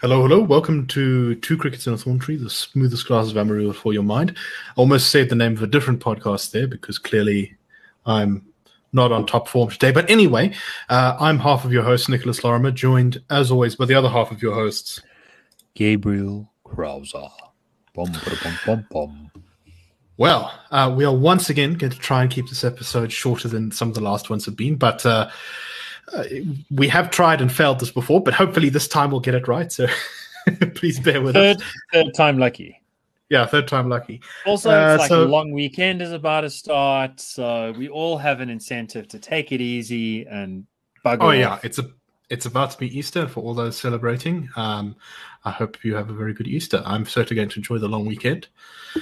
Hello, hello. Welcome to Two Crickets in a Thorn Tree, the smoothest glasses of Amarula for your mind. I almost said the name of a different podcast there because clearly I'm not on top form today. But anyway, uh, I'm half of your host, Nicholas Lorimer, joined as always by the other half of your hosts, Gabriel Krauser. Bum, bum, bum, bum. Well, uh, we are once again going to try and keep this episode shorter than some of the last ones have been, but uh, uh, we have tried and failed this before, but hopefully this time we'll get it right. So please bear with Third, us. third time lucky. Yeah, third time lucky. Also, Uh, it's like so- a long weekend is about to start, so we all have an incentive to take it easy and bug Oh off. yeah, it's a it's about to be Easter for all those celebrating. Um, I hope you have a very good Easter. I'm certainly going to enjoy the long weekend.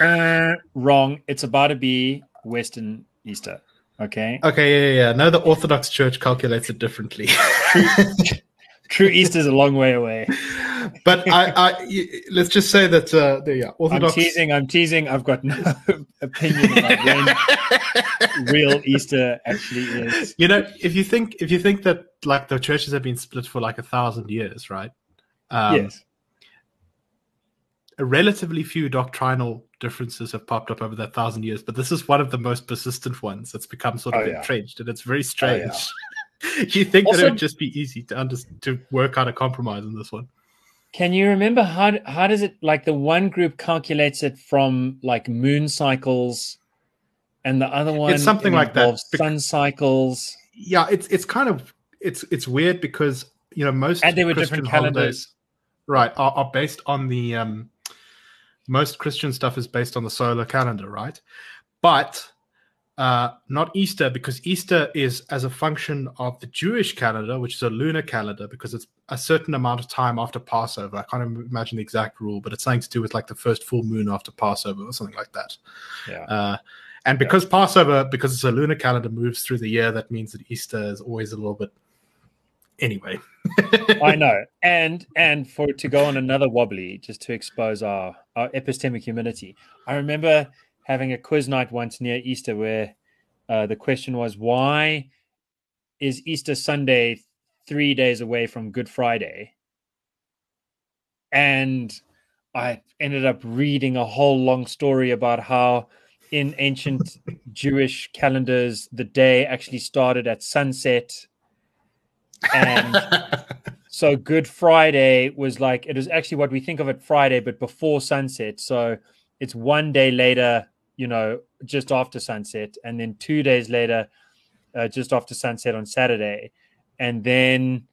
Uh, wrong. It's about to be Western Easter. Okay. Okay, yeah, yeah, yeah. No, the Orthodox Church calculates it differently. True Easter is a long way away. but I, I, let's just say that uh, the yeah, I'm teasing. I'm teasing. I've got no opinion about when real Easter actually is. You know, if you think if you think that like the churches have been split for like a thousand years, right? Um, yes. A relatively few doctrinal differences have popped up over that thousand years, but this is one of the most persistent ones that's become sort of Oh, yeah. entrenched, and it's very strange. yeah. you think that it would just be easy to under- to work out a compromise on this one? Can you remember how how does it like the one group calculates it from like moon cycles, and the other one it's something like that, sun cycles. Yeah, it's it's kind of it's it's weird because you know most And they were Christian different holidays, calendars. right, are, are based on the um most Christian stuff is based on the solar calendar, right? But uh, not Easter because Easter is as a function of the Jewish calendar, which is a lunar calendar, because it's a certain amount of time after Passover. I can't imagine the exact rule, but it's something to do with like the first full moon after Passover or something like that. Yeah. Uh, and because Passover, because it's a lunar calendar, moves through the year, that means that Easter is always a little bit. Anyway, I know, and and for to go on another wobbly, just to expose our our epistemic humility. I remember having a quiz night once near Easter where uh, the question was, "Why is Easter Sunday three days away from Good Friday?" And I ended up reading a whole long story about how in ancient Jewish calendars the day actually started at sunset and so Good Friday was like it was actually what we think of it Friday, but before sunset. So it's one day later, you know, just after sunset, and then two days later, uh, just after sunset on Saturday, and then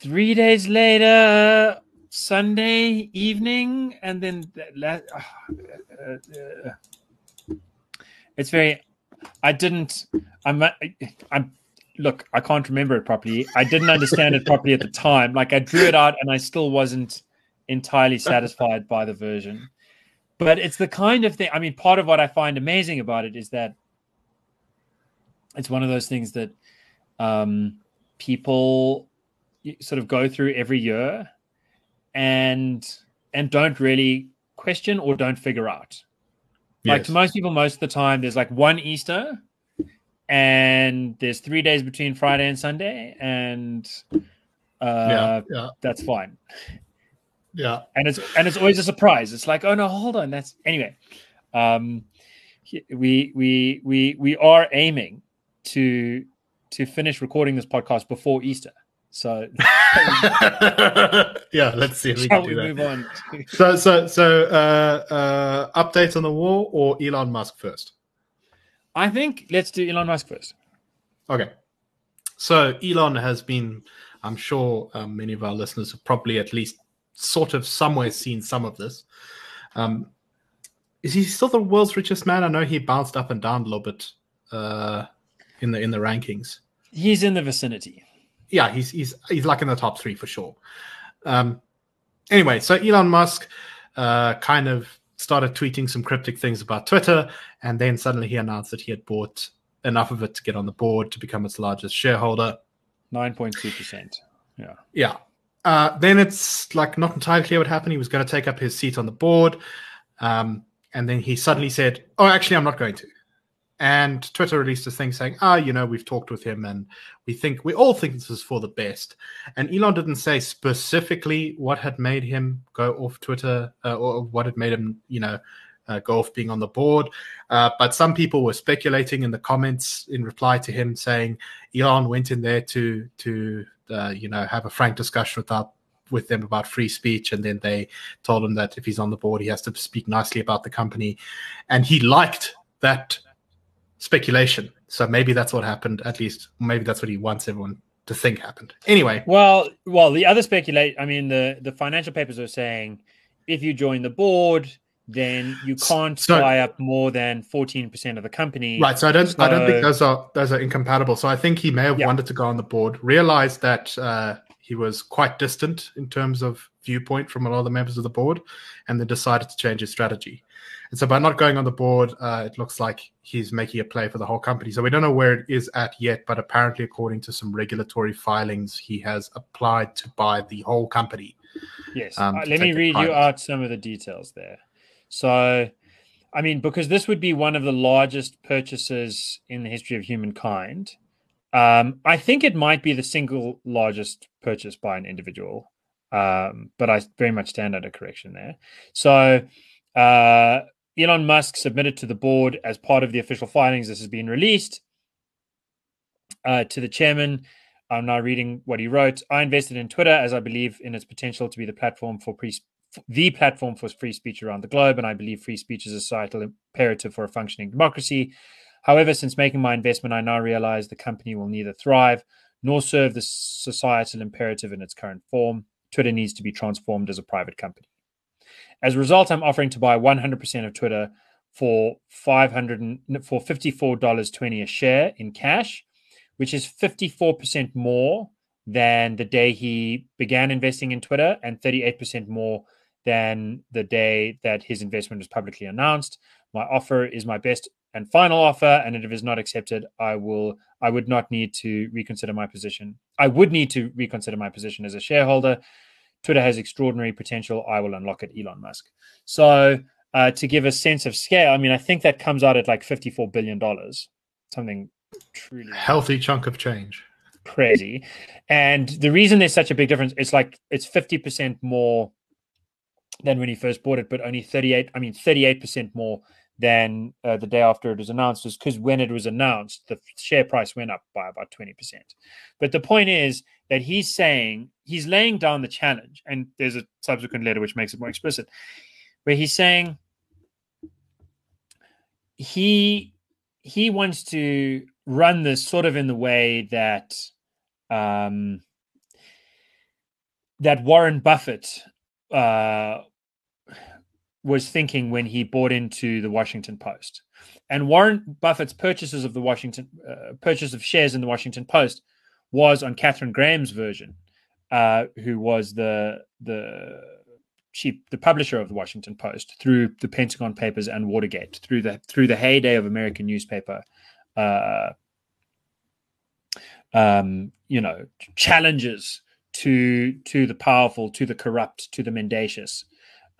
three days later, Sunday evening, and then that la- uh, uh, it's very. I didn't. I'm. I'm look, I can't remember it properly. I didn't understand it properly at the time. Like I drew it out and I still wasn't entirely satisfied by the version. But it's the kind of thing, I mean, part of what I find amazing about it is that it's one of those things that um, people sort of go through every year and and don't really question or don't figure out. Like Yes. to most people, most of the time, there's like one Easter, and there's three days between Friday and Sunday, and uh, yeah, yeah, that's fine. yeah. And it's and it's always a surprise. It's like, oh no, hold on, that's anyway. Um, we we we we are aiming to to finish recording this podcast before Easter. So yeah, let's see if we shall can we do that. move on? to- So, so, so, uh, uh, updates on the war or Elon Musk first? I think let's do Elon Musk first. Okay. So, Elon has been, I'm sure um, many of our listeners have probably at least sort of somewhere seen some of this. Um, is he still the world's richest man? I know he bounced up and down a little bit uh, in the in the rankings. He's in the vicinity. yeah, he's he's he's like in the top three for sure. Um, anyway, so Elon Musk uh, kind of started tweeting some cryptic things about Twitter, and then suddenly he announced that he had bought enough of it to get on the board to become its largest shareholder. Nine point two percent. Yeah. Yeah. Uh, then it's like not entirely clear what happened. He was going to take up his seat on the board, um, and then he suddenly said, "Oh, actually, I'm not going to." And Twitter released a thing saying, "Ah, you know, we've talked with him, and we think we all think this is for the best." And Elon didn't say specifically what had made him go off Twitter uh, or what had made him, you know, uh, go off being on the board. Uh, but some people were speculating in the comments in reply to him saying Elon went in there to to uh, you know have a frank discussion with our with them about free speech, and then they told him that if he's on the board, he has to speak nicely about the company, and he liked that speculation. So maybe that's what happened. At least, maybe that's what he wants everyone to think happened. Anyway, well, well, the other speculate. I mean, the the financial papers are saying if you join the board, then you can't so, buy up more than 14% of the company. Right. So I don't so, I don't think those are those are incompatible. So I think he may have yeah. wanted to go on the board, realized that uh, he was quite distant in terms of viewpoint from a lot of the members of the board, and then decided to change his strategy. And so by not going on the board, uh, it looks like he's making a play for the whole company. So we don't know where it is at yet, but apparently, according to some regulatory filings, he has applied to buy the whole company. Yes. Um, uh, let me read you out some of the details there. So, I mean, because this would be one of the largest purchases in the history of humankind. Um, I think it might be the single largest purchase by an individual, um, but I very much stand under correction there. So, uh, Elon Musk submitted to the board as part of the official filings. This has been released uh, to the chairman. I'm now reading what he wrote. I invested in Twitter as I believe in its potential to be the platform for pre- the platform for free speech around the globe, and I believe free speech is a societal imperative for a functioning democracy. However, since making my investment, I now realize the company will neither thrive nor serve the societal imperative in its current form. Twitter needs to be transformed as a private company. As a result, I'm offering to buy 100% of Twitter for 500 for $54.20 a share in cash, which is 54% more than the day he began investing in Twitter and 38% more than the day that his investment was publicly announced. My offer is my best and final offer, and if it is not accepted, I will I would not need to reconsider my position. I would need to reconsider my position as a shareholder. Twitter has extraordinary potential. I will unlock it, Elon Musk. So uh, to give a sense of scale, I mean, I think that comes out at like fifty-four billion dollars, something truly healthy chunk of change. Crazy, and the reason there's such a big difference, it's like it's fifty percent more than when he first bought it, but only thirty-eight. I mean, thirty-eight percent more than uh, the day after it was announced, was because when it was announced, the share price went up by about twenty percent. But the point is that he's saying he's laying down the challenge, and there's a subsequent letter which makes it more explicit, where he's saying he he wants to run this sort of in the way that um, that Warren Buffett uh, was thinking when he bought into the Washington Post. And Warren Buffett's purchases of the Washington uh, purchase of shares in the Washington Post was on Katharine Graham's version, uh, who was the the chief, the publisher of the Washington Post through the Pentagon Papers and Watergate, through the through the heyday of American newspaper. Uh, um, you know, challenges to to the powerful, to the corrupt, to the mendacious.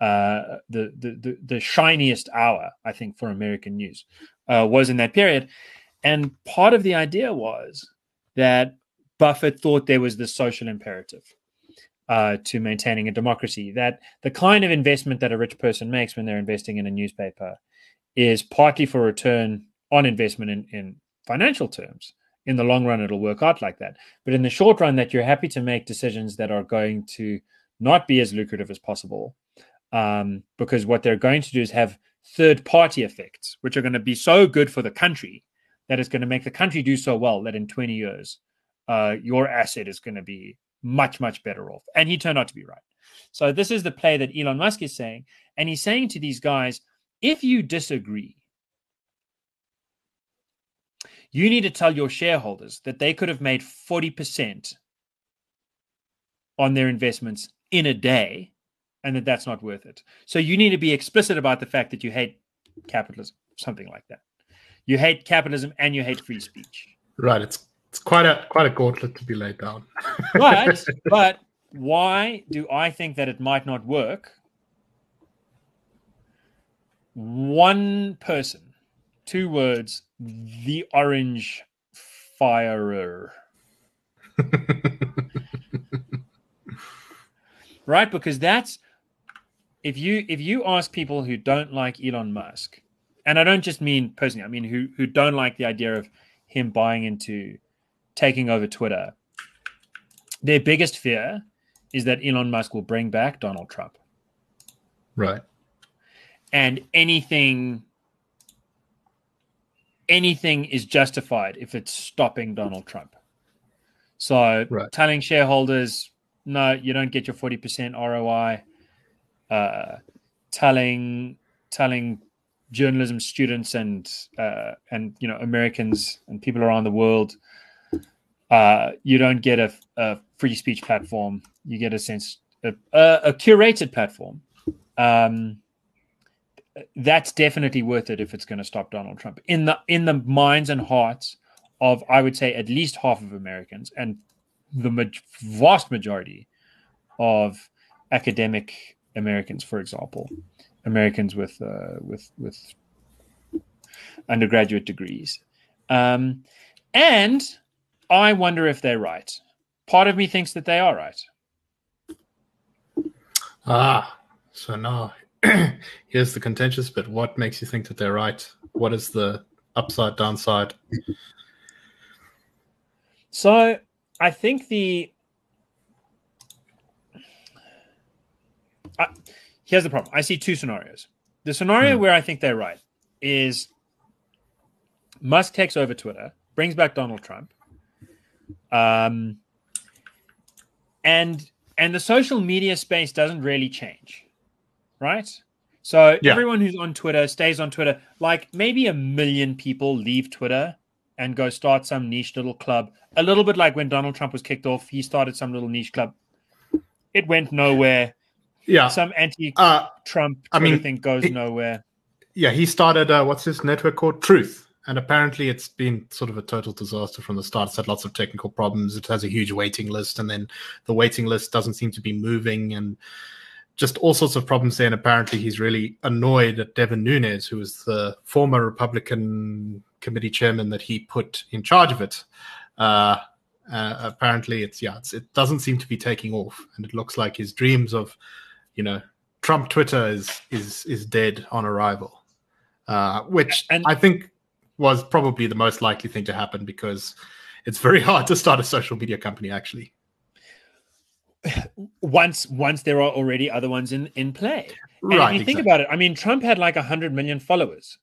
Uh, the, the the the shiniest hour, I think, for American news uh, was in that period, and part of the idea was that Buffett thought there was this social imperative uh, to maintaining a democracy. That the kind of investment that a rich person makes when they're investing in a newspaper is partly for return on investment in, in financial terms. In the long run, it'll work out like that. But in the short run, that you're happy to make decisions that are going to not be as lucrative as possible. Um, because what they're going to do is have third party effects, which are going to be so good for the country that it's going to make the country do so well that in 20 years uh, your asset is going to be much, much better off. And he turned out to be right. So this is the play that Elon Musk is saying. And he's saying to these guys, if you disagree, you need to tell your shareholders that they could have made 40% on their investments in a day and that that's not worth it. So you need to be explicit about the fact that you hate capitalism, something like that. You hate capitalism and you hate free speech. Right. It's it's quite a quite a gauntlet to be laid down. but but why do I think that it might not work? One person, two words the orange firer. right? Because that's if you if you ask people who don't like Elon Musk, and I don't just mean personally, I mean who who don't like the idea of him buying into taking over Twitter, their biggest fear is that Elon Musk will bring back Donald Trump. Right. And anything anything is justified if it's stopping Donald Trump. So right. telling shareholders, no, you don't get your 40% ROI, uh, telling telling journalism students and uh, and you know Americans and people around the world, uh, you don't get a, a, free speech platform. You get a sense a, a curated platform. Um, that's definitely worth it if it's going to stop Donald Trump in the in the minds and hearts of I would say at least half of Americans and the ma- vast majority of academic Americans, for example, Americans with uh, with with undergraduate degrees, um, and I wonder if they're right. Part of me thinks that they are right. Ah, so now here's the contentious bit. What makes you think that they're right? What is the upside, downside? So I think the here's the problem. I see two scenarios. The scenario hmm. where I think they're right is Musk takes over Twitter, brings back Donald Trump, um, and and the social media space doesn't really change, right? So yeah. everyone who's on Twitter stays on Twitter. Like maybe a million people leave Twitter and go start some niche little club. A little bit like when Donald Trump was kicked off, he started some little niche club. It went nowhere. Yeah, some anti-Trump uh, I mean, thing goes he, nowhere. Yeah, he started uh, what's his network called? Truth, and apparently it's been sort of a total disaster from the start. It's had lots of technical problems. It has a huge waiting list, and then the waiting list doesn't seem to be moving, and just all sorts of problems there. And apparently, he's really annoyed at Devin Nunes, who was the former Republican committee chairman that he put in charge of it. Uh, uh, apparently, it's yeah, it's, it doesn't seem to be taking off, and it looks like his dreams of you know, Trump Twitter is is is dead on arrival, uh, which and, I think was probably the most likely thing to happen because it's very hard to start a social media company actually. Once once there are already other ones in in play, and right? If you think about it, I mean, Trump had like hundred million followers.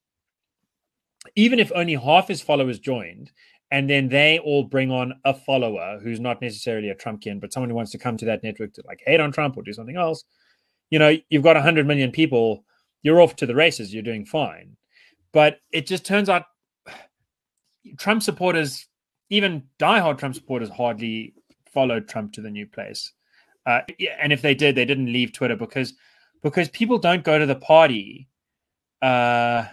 Even if only half his followers joined, and then they all bring on a follower who's not necessarily a Trumpian, but someone who wants to come to that network to like hate on Trump or do something else you know, you've got 100 million people, you're off to the races, you're doing fine. But it just turns out Trump supporters, even diehard Trump supporters, hardly followed Trump to the new place. Uh, and if they did, they didn't leave Twitter because because people don't go to the party uh,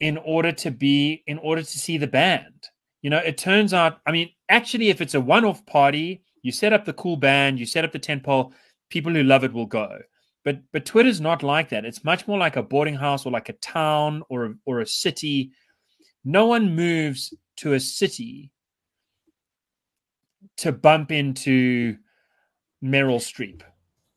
in order to be in order to see the band. You know, it turns out. I mean, actually, if it's a one-off party, you set up the cool band, you set up the tent pole people who love it will go. But but Twitter's not like that. It's much more like a boarding house or like a town or a, or a city. No one moves to a city to bump into Meryl Streep.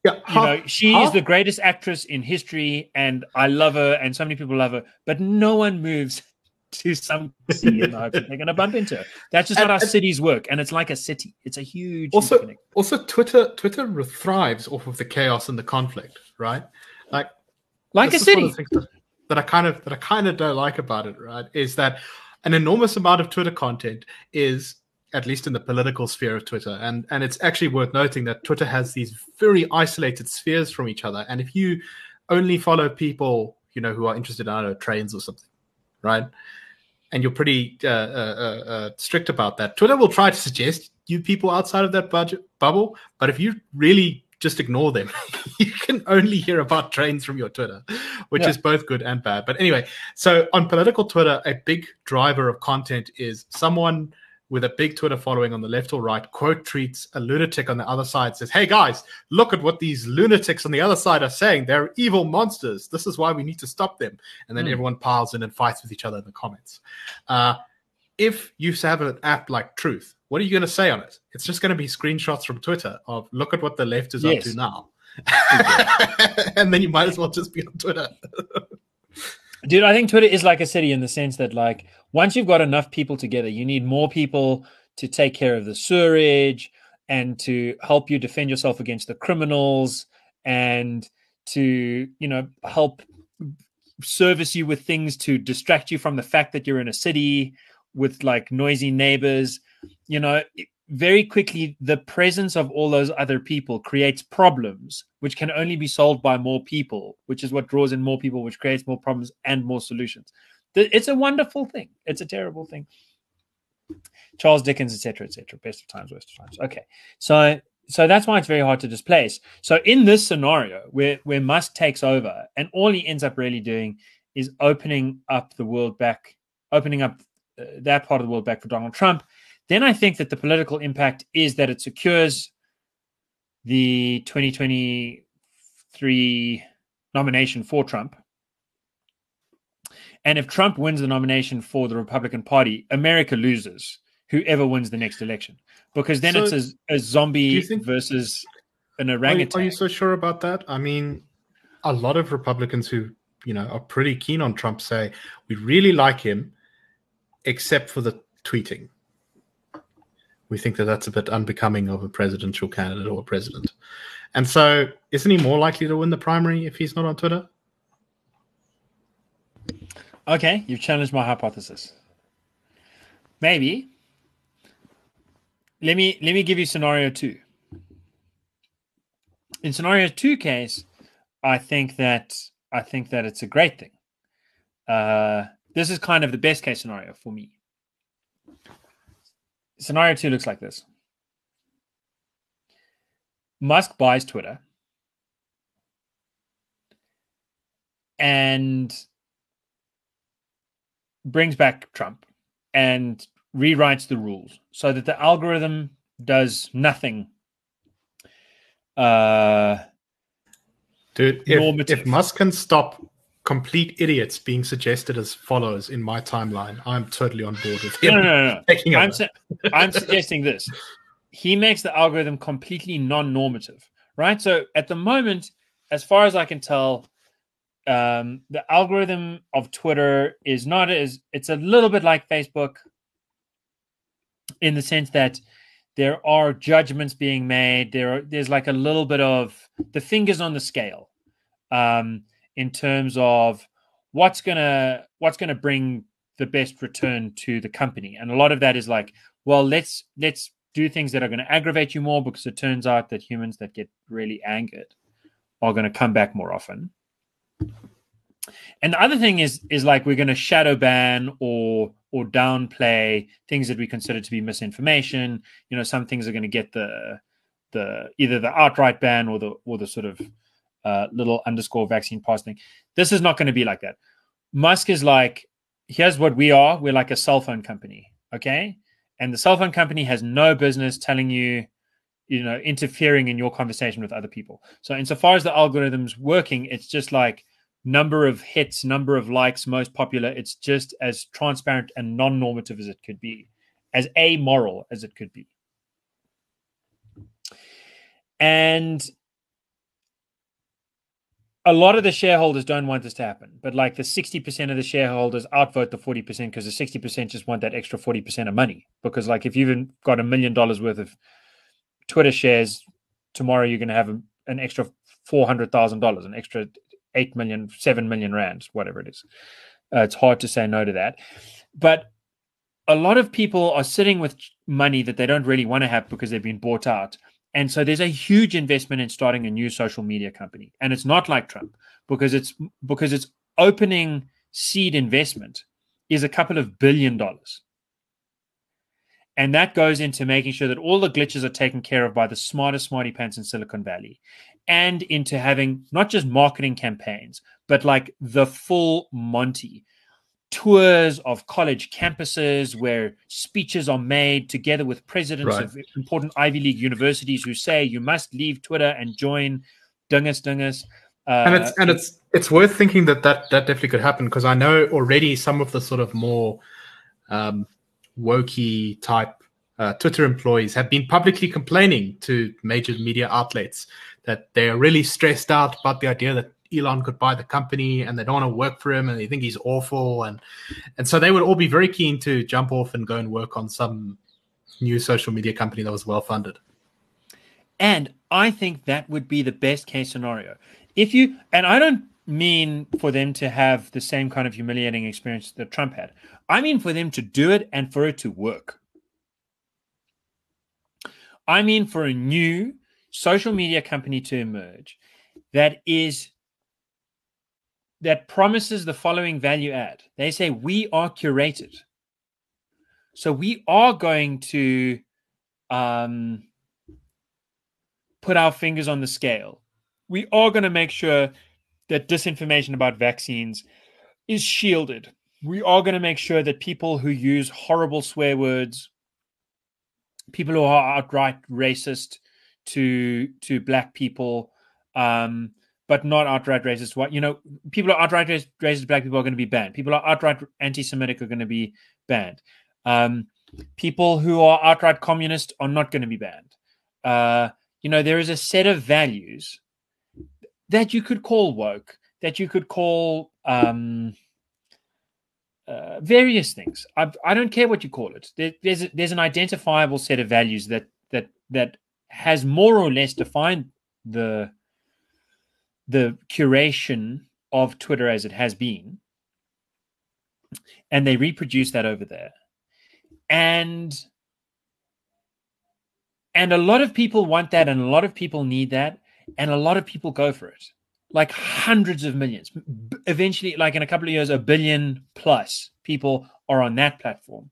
Yeah, you know, she is the greatest actress in history, and I love her, and so many people love her. But no one moves to some city in the hope that they're going to bump into. That's just and, how cities work, and it's like a city. It's a huge. Also, also, Twitter Twitter thrives off of the chaos and the conflict, right? Like, like a city. That, that I kind of that I kind of don't like about it, right? Is that an enormous amount of Twitter content is at least in the political sphere of Twitter. And and it's actually worth noting that Twitter has these very isolated spheres from each other. And if you only follow people, you know, who are interested in I don't know, trains or something, right? And you're pretty uh, uh, uh, uh, strict about that. Twitter will try to suggest you people outside of that budget bubble, but if you really just ignore them, you can only hear about trains from your Twitter, which yeah. is both good and bad. But anyway, so on political Twitter, a big driver of content is someone with a big Twitter following on the left or right quote tweets a lunatic on the other side, says, Hey guys, look at what these lunatics on the other side are saying. They're evil monsters. This is why we need to stop them. And then mm. everyone piles in and fights with each other in the comments. Uh, if you have an app like Truth, what are you going to say on it? It's just going to be screenshots from Twitter of look at what the left is yes. up to now. and then you might as well just be on Twitter. Dude, I think Twitter is like a city in the sense that, like, once you've got enough people together, you need more people to take care of the sewerage and to help you defend yourself against the criminals and to, you know, help service you with things to distract you from the fact that you're in a city with like noisy neighbors. You know, very quickly the presence of all those other people creates problems which can only be solved by more people which is what draws in more people which creates more problems and more solutions it's a wonderful thing. It's a terrible thing. Charles dickens etc etc best of times worst of times. Okay. So so that's why it's very hard to displace. So in this scenario where where musk takes over and all he ends up really doing is opening up the world back opening up uh, that part of the world back for donald trump then I think that the political impact is that it secures the 2023 nomination for Trump. And if Trump wins the nomination for the Republican Party, America loses whoever wins the next election because then so it's a, a zombie think, versus an orangutan. Are you, are you so sure about that? I mean, a lot of Republicans who you know are pretty keen on Trump say we really like him, except for the tweeting we think that that's a bit unbecoming of a presidential candidate or a president. And so, isn't he more likely to win the primary if he's not on Twitter? Okay, you've challenged my hypothesis. Maybe. Let me let me give you scenario two. In scenario two case, I think that I think that it's a great thing. Uh, this is kind of the best case scenario for me scenario two looks like this Musk buys Twitter and brings back Trump and rewrites the rules so that the algorithm does nothing. Uh, Dude, if, if Musk can stop complete idiots being suggested as follows in my timeline. I'm totally on board with him. No, no, no. no. I'm, su- I'm suggesting this. He makes the algorithm completely non-normative, right? So at the moment, as far as I can tell, um, the algorithm of Twitter is not as it's a little bit like Facebook in the sense that there are judgments being made. There are, there's like a little bit of the fingers on the scale. Um, in terms of what's gonna what's gonna bring the best return to the company and a lot of that is like well let's let's do things that are going to aggravate you more because it turns out that humans that get really angered are going to come back more often and the other thing is is like we're going to shadow ban or or downplay things that we consider to be misinformation you know some things are going to get the the either the outright ban or the or the sort of uh, little underscore vaccine pass thing. This is not going to be like that. Musk is like, here's what we are. We're like a cell phone company. Okay. And the cell phone company has no business telling you, you know, interfering in your conversation with other people. So, insofar as the algorithm's working, it's just like number of hits, number of likes, most popular. It's just as transparent and non normative as it could be, as amoral as it could be. And a lot of the shareholders don't want this to happen, but like the 60% of the shareholders outvote the 40% because the 60% just want that extra 40% of money. Because, like, if you've got a million dollars worth of Twitter shares, tomorrow you're going to have an extra $400,000, an extra 8 million, 7 million rands, whatever it is. Uh, it's hard to say no to that. But a lot of people are sitting with money that they don't really want to have because they've been bought out and so there's a huge investment in starting a new social media company. And it's not like Trump because it's because it's opening seed investment is a couple of billion dollars. And that goes into making sure that all the glitches are taken care of by the smartest smarty pants in Silicon Valley and into having not just marketing campaigns, but like the full Monty tours of college campuses where speeches are made together with presidents Right. of important Ivy League universities who say you must leave Twitter and join Dingus Dingus. Uh, and it's and it's it's worth thinking that that that definitely could happen because I know already some of the sort of more um, wokey type uh, Twitter employees have been publicly complaining to major media outlets that they are really stressed out about the idea that Elon could buy the company and they don't want to work for him and they think he's awful and and so they would all be very keen to jump off and go and work on some new social media company that was well funded. And I think that would be the best case scenario. If you, and I don't mean for them to have the same kind of humiliating experience that Trump had, I mean for them to do it and for it to work. I mean for a new social media company to emerge that is that promises the following value add. They say we are curated. So we are going to um, put our fingers on the scale. We are going to make sure that disinformation about vaccines is shielded. We are going to make sure that people who use horrible swear words, people who are outright racist to to black people, um, but not outright racist, what you know, people are outright racist, black people are going to be banned. People are outright anti-Semitic are going to be banned. Um, people who are outright communist are not going to be banned. Uh, you know, there is a set of values that you could call woke, that you could call um, uh, various things. I, I don't care what you call it. There, there's a, there's an identifiable set of values that that that has more or less defined the the curation of Twitter as it has been, and they reproduce that over there, and and a lot of people want that, and a lot of people need that, and a lot of people go for it, like hundreds of millions. Eventually, like in a couple of years, a billion plus people are on that platform,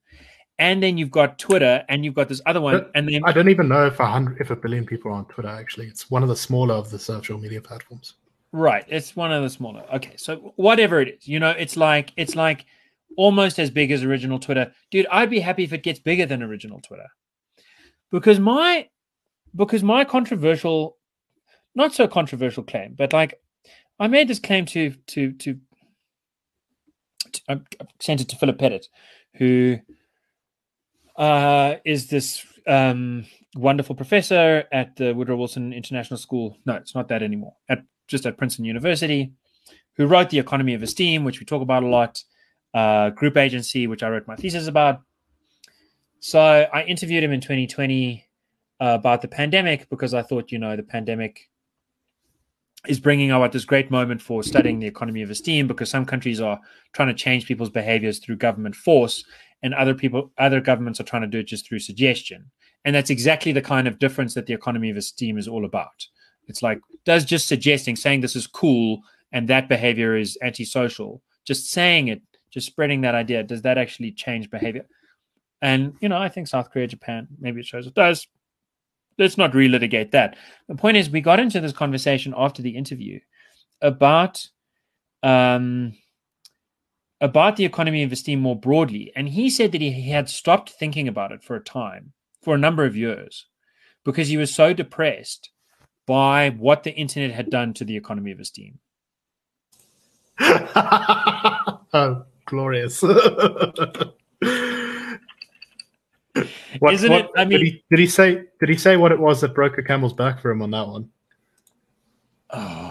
and then you've got Twitter, and you've got this other one, But and then I don't even know if a hundred, if a billion people are on Twitter. Actually, it's one of the smaller of the social media platforms. Right. It's one of the smaller. Okay. So whatever it is, you know, it's like it's like almost as big as original Twitter. Dude, I'd be happy if it gets bigger than original Twitter. Because my because my controversial not so controversial claim, but like I made this claim to to to, to I sent it to Philip Pettit, who uh is this um wonderful professor at the Woodrow Wilson International School. No, it's not that anymore. At just at Princeton University, who wrote The Economy of Esteem, which we talk about a lot, uh, Group Agency, which I wrote my thesis about. So I interviewed him in 2020 uh, about the pandemic because I thought, you know, the pandemic is bringing about this great moment for studying the economy of esteem because some countries are trying to change people's behaviors through government force and other people other governments are trying to do it just through suggestion. And that's exactly the kind of difference that the economy of esteem is all about. It's like does just suggesting saying this is cool and that behavior is antisocial just saying it just spreading that idea does that actually change behavior? And you know i think south korea japan maybe it shows it does. Let's not relitigate that. The point is we got into this conversation after the interview about um about the economy of esteem more broadly and he said that he, had stopped thinking about it for a time for a number of years because he was so depressed by what the internet had done to the economy of esteem oh, glorious. what, Isn't it- I did mean- he, did he say? Did he say what it was that broke a camel's back for him on that one? Oh,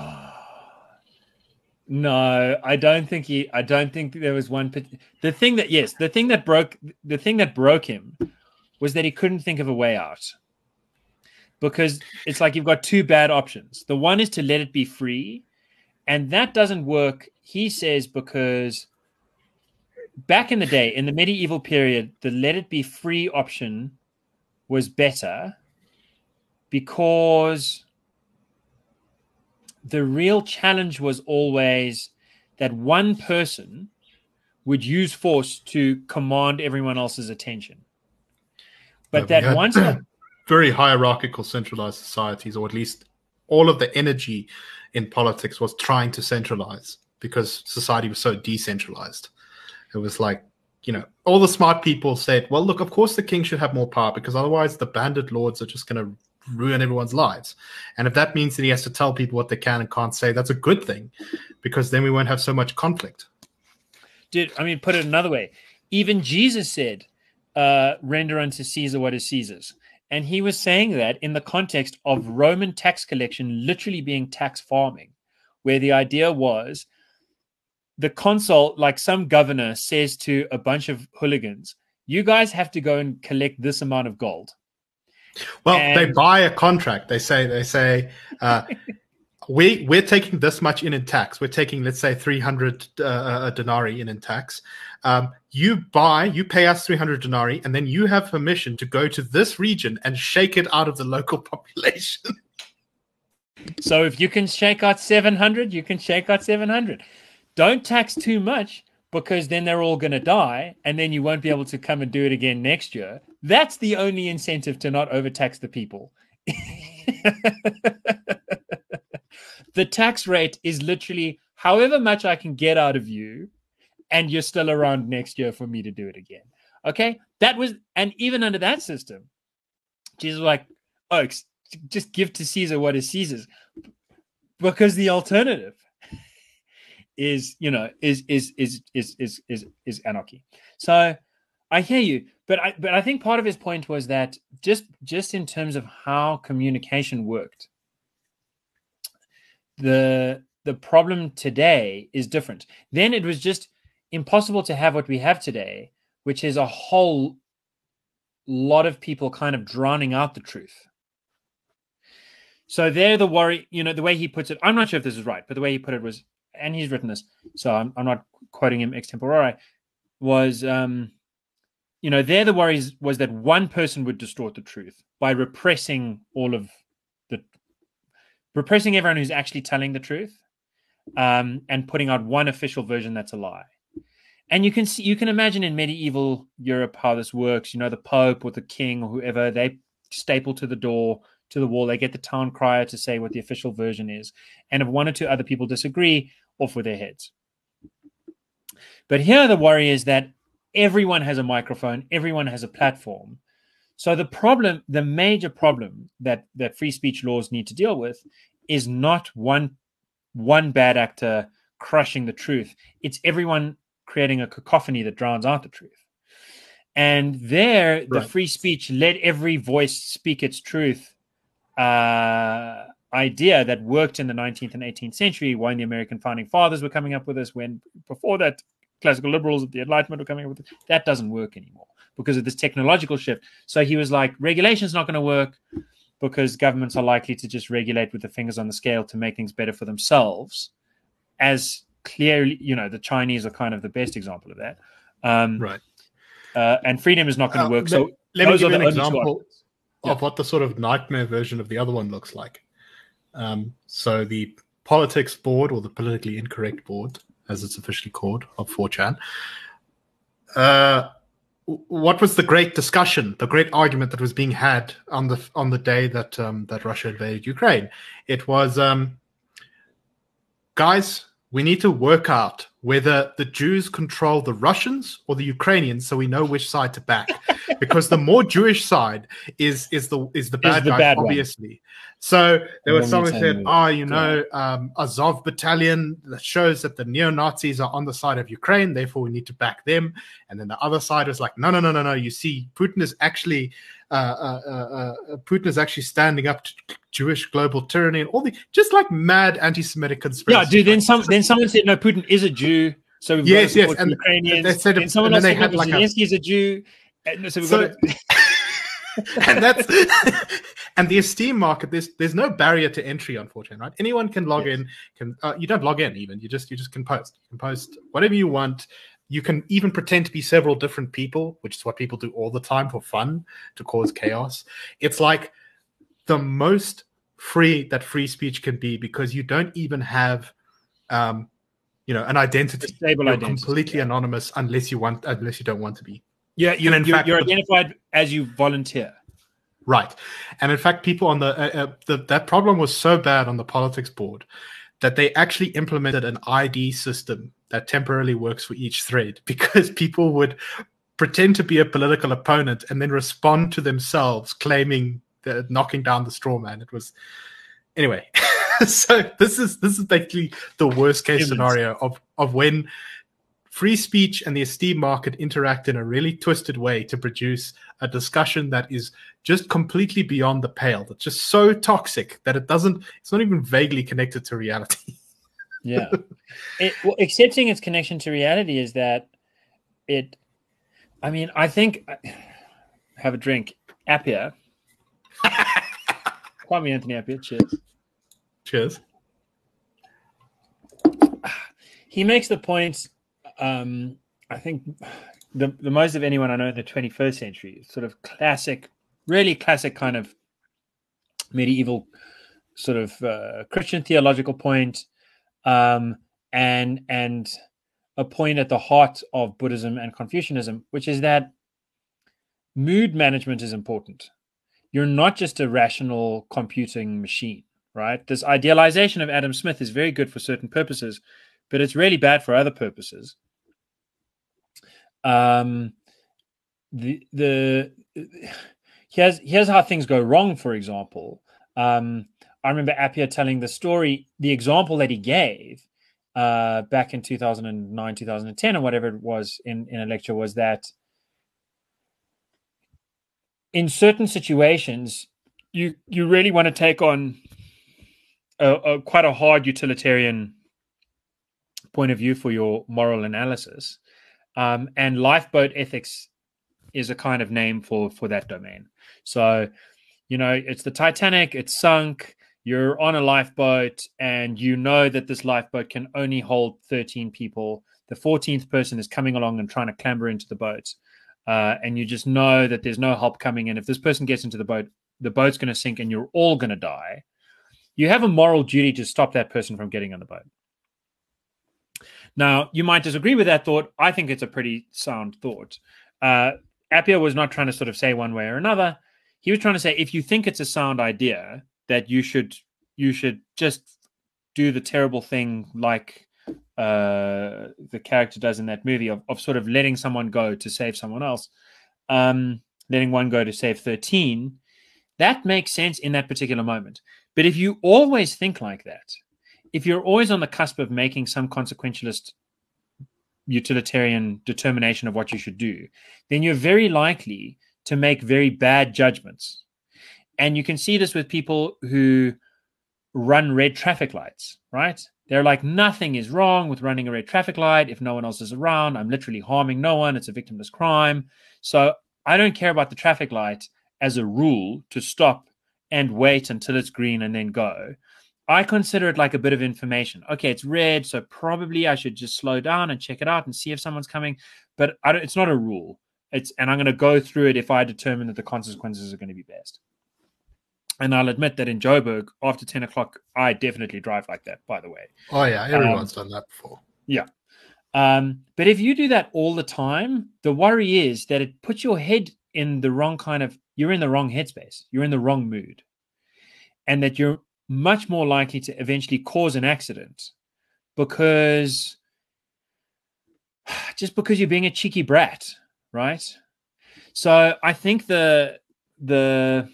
no, I don't think he. I don't think there was one. The thing that yes, the thing that broke the thing that broke him was that he couldn't think of a way out. Because it's like you've got two bad options. The one is to let it be free, and that doesn't work. He says because back in the day, in the medieval period, the let it be free option was better because the real challenge was always that one person would use force to command everyone else's attention. But Yeah, that once very hierarchical, centralized societies, or at least all of the energy in politics was trying to centralize because society was so decentralized. It was like, you know, all the smart people said, well, look, of course the king should have more power because otherwise the bandit lords are just going to ruin everyone's lives. And if that means that he has to tell people what they can and can't say, that's a good thing because then we won't have so much conflict. Dude, I mean, put it another way. Even Jesus said, uh, render unto Caesar what is Caesar's. And he was saying that in the context of Roman tax collection literally being tax farming, where the idea was the consul, like some governor, says to a bunch of hooligans, you guys have to go and collect this amount of gold. Well, and... they buy a contract. They say they say uh, we we're taking this much in in tax. We're taking let's say three hundred uh, uh, denarii in in tax. Um, you buy, you pay us three hundred denarii, and then you have permission to go to this region and shake it out of the local population. so if you can shake out seven hundred, you can shake out seven hundred. Don't tax too much because then they're all going to die and then you won't be able to come and do it again next year. That's the only incentive to not overtax the people. the tax rate is literally however much I can get out of you, and you're still around next year for me to do it again. Okay. That was, and even under that system, Jesus was like, oh, just give to Caesar what is Caesar's. Because the alternative is you know is is is is is is, is anarchy so i hear you but i but i think part of his point was that just just in terms of how communication worked the the problem today is different. Then it was just impossible to have what we have today which is a whole lot of people kind of drowning out the truth. So they're the worry you know the way he puts it i'm not sure if this is right but the way he put it was and he's written this, so I'm, I'm not quoting him extempore, was, um, you know, there the worries was that one person would distort the truth by repressing all of the, repressing everyone who's actually telling the truth, um, and putting out one official version that's a lie. And you can see, you can imagine in medieval Europe how this works. You know, the Pope or the King or whoever they staple to the door to the wall. They get the town crier to say what the official version is. And if one or two other people disagree, off with their heads. But here the worry is that everyone has a microphone, everyone has a platform. So the problem, the major problem that that free speech laws need to deal with is not one one bad actor crushing the truth. It's everyone creating a cacophony that drowns out the truth. And there, the free speech let every voice speak its truth uh, idea that worked in the 19th and 18th century when the American founding fathers were coming up with this, when before that classical liberals of the Enlightenment were coming up with it, that doesn't work anymore because of this technological shift. So he was like, regulation is not going to work because governments are likely to just regulate with the fingers on the scale to make things better for themselves. As clearly, you know, the Chinese are kind of the best example of that. Um, right. Uh, and freedom is not going to uh, work. so let me give you an example of what the sort of nightmare version of the other one looks like. Um, so the politics board, or the politically incorrect board, as it's officially called, of 4chan. Uh, what was the great discussion, the great argument that was being had on the on the day that um, that Russia invaded Ukraine? It was, um, guys, we need to work out whether the Jews control the Russians or the Ukrainians, so we know which side to back. because the more Jewish side is is the is the bad is the guy, bad obviously. One. So there was someone who said, "Oh, you know, um, Azov battalion that shows that the neo Nazis are on the side of Ukraine, therefore we need to back them." And then the other side was like, "No, no, no, no, no. You see, Putin is actually Uh, uh, uh, Putin is actually standing up to Jewish global tyranny and all the just like mad anti-Semitic conspiracy. Yeah, dude. Then some then someone said no, Putin is a Jew. So we've yes, yes, and Ukrainians. They said, and someone and else said no, like Zelensky a, is a Jew. And so we've so, got. To... and that's and the esteem market. There's there's no barrier to entry, unfortunately, right? Anyone can log yes. in. Can uh, you don't log in even. You just you just can post. You can post whatever you want. You can even pretend to be several different people, which is what people do all the time for fun to cause chaos. It's like the most free that free speech can be because you don't even have, um, you know, an identity. Stable you're identity, completely yeah. anonymous unless you want, unless you don't want to be. Yeah, you, you're, fact, you're identified as you volunteer. Right, and in fact, people on the, uh, uh, the that problem was so bad on the politics board that they actually implemented an ID system that temporarily works for each thread because people would pretend to be a political opponent and then respond to themselves claiming that knocking down the straw man. It was anyway. so this is this is basically the worst case scenario of of when free speech and the esteem market interact in a really twisted way to produce a discussion that is just completely beyond the pale that's just so toxic that it doesn't it's not even vaguely connected to reality yeah. It, well, accepting its connection to reality is that it i mean i think have a drink. Appiah. Call me anthony Appiah. Cheers. Cheers. He makes the point um, I think the the most of anyone I know in the 21st century, sort of classic, really classic kind of medieval sort of uh, Christian theological point, um, and and a point at the heart of Buddhism and Confucianism, which is that mood management is important. You're not just a rational computing machine, right? This idealization of Adam Smith is very good for certain purposes, but it's really bad for other purposes um, the the here's here's how things go wrong. For example, um, I remember Appiah telling the story, the example that he gave uh, back in 2009, 2010, or whatever it was in in a lecture was that in certain situations you you really want to take on a, a, quite a hard utilitarian point of view for your moral analysis um, and lifeboat ethics is a kind of name for for that domain. So, you know, it's the Titanic, it's sunk, you're on a lifeboat, and you know that this lifeboat can only hold 13 people. The 14th person is coming along and trying to clamber into the boat. Uh, and you just know that there's no help coming in. If this person gets into the boat, the boat's going to sink and you're all going to die. You have a moral duty to stop that person from getting on the boat. Now, you might disagree with that thought. I think it's a pretty sound thought. Uh, Appiah was not trying to sort of say one way or another. He was trying to say if you think it's a sound idea that you should you should just do the terrible thing like uh, the character does in that movie of, of sort of letting someone go to save someone else, um, letting one go to save 13, that makes sense in that particular moment. But if you always think like that, if you're always on the cusp of making some consequentialist utilitarian determination of what you should do, then you're very likely to make very bad judgments. And you can see this with people who run red traffic lights, right? They're like, nothing is wrong with running a red traffic light. If no one else is around, I'm literally harming no one. It's a victimless crime. So I don't care about the traffic light as a rule to stop and wait until it's green and then go. I consider it like a bit of information. Okay, it's red, so probably I should just slow down and check it out and see if someone's coming. But it's not a rule. It's and I'm going to go through it if I determine that the consequences are going to be best. And I'll admit that in Joburg, after 10 o'clock, I definitely drive like that, by the way. Oh, yeah. Everyone's um, done that before. Yeah. Um, but if you do that all the time, the worry is that it puts your head in the wrong kind of, you're in the wrong headspace. You're in the wrong mood. And that you're much more likely to eventually cause an accident because just because you're being a cheeky brat, right? So I think the the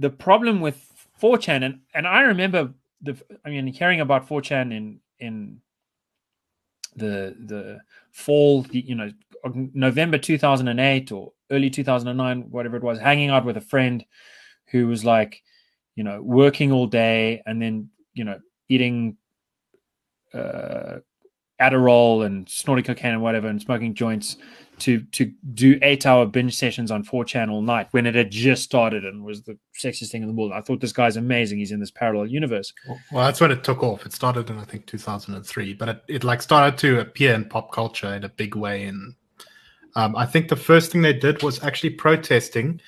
the problem with 4chan and, and I remember the I mean hearing about 4chan in in the the fall you know November 2008 or early 2009 whatever it was hanging out with a friend who was like you know, working all day and then, you know, eating uh, Adderall and snorting cocaine and whatever and smoking joints to to do eight hour binge sessions on 4chan all night when it had just started and was the sexiest thing in the world. I thought this guy's amazing. He's in this parallel universe. Well, that's when it took off. It started in I think 2003, but it, it like started to appear in pop culture in a big way. And um, I think the first thing they did was actually protesting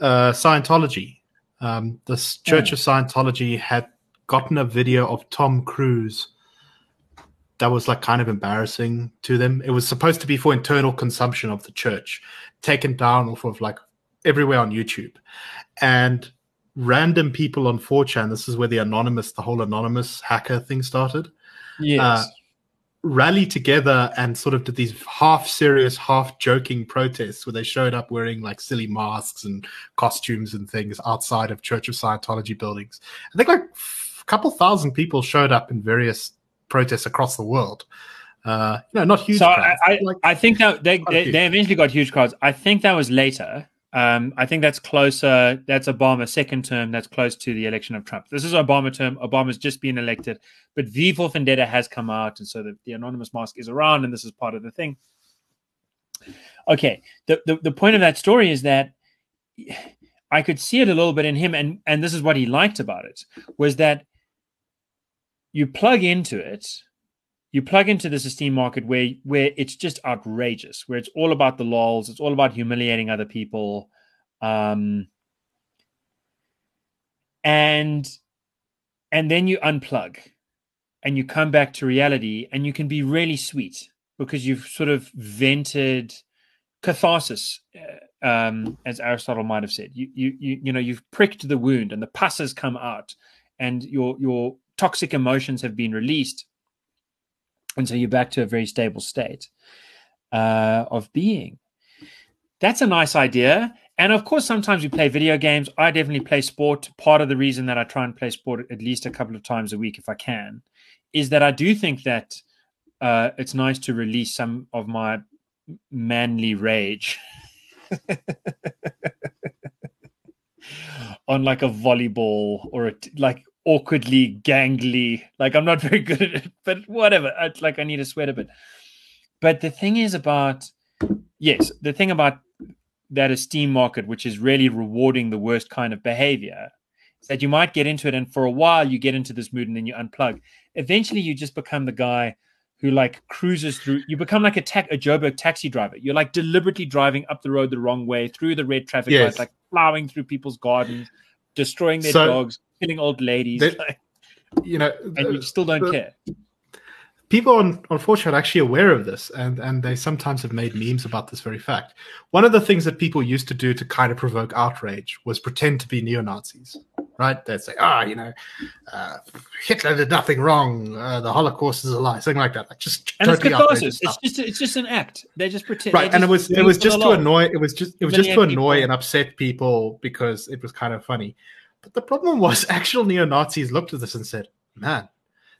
uh, Scientology um, the Church of Scientology had gotten a video of Tom Cruise that was like kind of embarrassing to them. It was supposed to be for internal consumption of the church, taken down off of like everywhere on YouTube. And random people on 4chan, this is where the anonymous, the whole anonymous hacker thing started. Yes. Uh, rally together and sort of did these half serious, half joking protests where they showed up wearing like silly masks and costumes and things outside of Church of Scientology buildings. I think like a couple thousand people showed up in various protests across the world. Uh, you know, not huge. So crowds, I, I, like, I think that they, they, they eventually got huge crowds. I think that was later. Um, I think that's closer. That's Obama's second term. That's close to the election of Trump. This is Obama term. Obama's just been elected, but V for Vendetta has come out, and so the, the anonymous mask is around, and this is part of the thing. Okay, the, the the point of that story is that I could see it a little bit in him, and and this is what he liked about it was that you plug into it you plug into this esteem market where where it's just outrageous, where it's all about the lols, it's all about humiliating other people, um, and and then you unplug, and you come back to reality, and you can be really sweet because you've sort of vented catharsis, uh, um, as Aristotle might have said. You you you you know you've pricked the wound, and the pus has come out, and your your toxic emotions have been released and so you're back to a very stable state uh, of being. That's a nice idea. And of course, sometimes we play video games. I definitely play sport. Part of the reason that I try and play sport at least a couple of times a week, if I can, is that I do think that uh, it's nice to release some of my manly rage on like a volleyball or a t- like awkwardly gangly. Like I'm not very good at it, but whatever. I, like I need to sweat a bit. But the thing is about yes, the thing about that esteem market, which is really rewarding the worst kind of behavior, is that you might get into it, and for a while you get into this mood, and then you unplug. Eventually, you just become the guy who like cruises through. You become like a ta- a Joburg taxi driver. You're like deliberately driving up the road the wrong way through the red traffic Yes. lights, like plowing through people's gardens, destroying their So- dogs, killing old ladies, That- like, you know, and you still don't the- care. people on unfortunately are actually aware of this and and they sometimes have made memes about this very fact one of the things that people used to do to kind of provoke outrage was pretend to be neo-nazis right they'd say ah you know uh, hitler did nothing wrong uh, the holocaust is a lie something like that like just And totally it's catharsis. It's just it's just an act. They just pretend. right they and it was it was just to annoy it was just it was just to annoy people. and upset people because it was kind of funny but the problem was actual neo-nazis looked at this and said man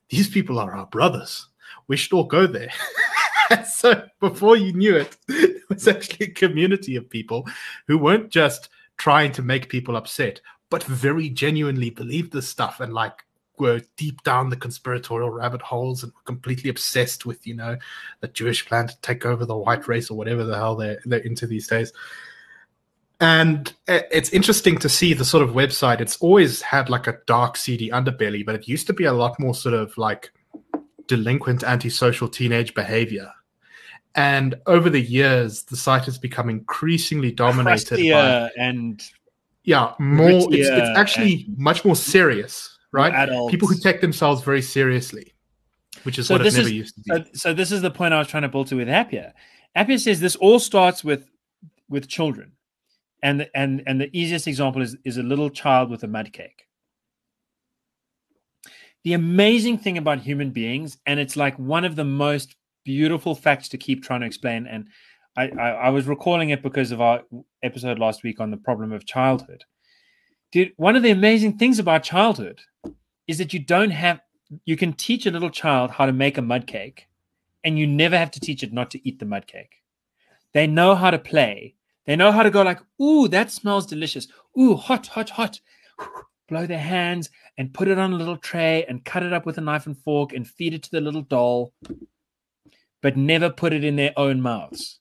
these people are our brothers we should all go there so before you knew it it was actually a community of people who weren't just trying to make people upset but very genuinely believed this stuff and like were deep down the conspiratorial rabbit holes and were completely obsessed with you know the Jewish plan to take over the white race or whatever the hell they're, they're into these days. And it's interesting to see the sort of website. It's always had like a dark, seedy underbelly, but it used to be a lot more sort of like delinquent, antisocial teenage behavior. And over the years, the site has become increasingly dominated by and yeah, more. It's, it's actually much more serious, right? adults. People who take themselves very seriously, which is So what it never is- used to be. So, so this is the point I was trying to build to with Appiah. Appiah says this all starts with with children, and and and the easiest example is is a little child with a mud cake. The amazing thing about human beings, and it's like one of the most beautiful facts to keep trying to explain. And I, I, I was recalling it because of our episode last week on the problem of childhood. Dude, one of the amazing things about childhood is that you don't have you can teach a little child how to make a mud cake and you never have to teach it not to eat the mud cake. They know how to play. They know how to go like, ooh, that smells delicious. Ooh, hot, hot, hot. Blow their hands and put it on a little tray and cut it up with a knife and fork and feed it to the little doll, but never put it in their own mouths.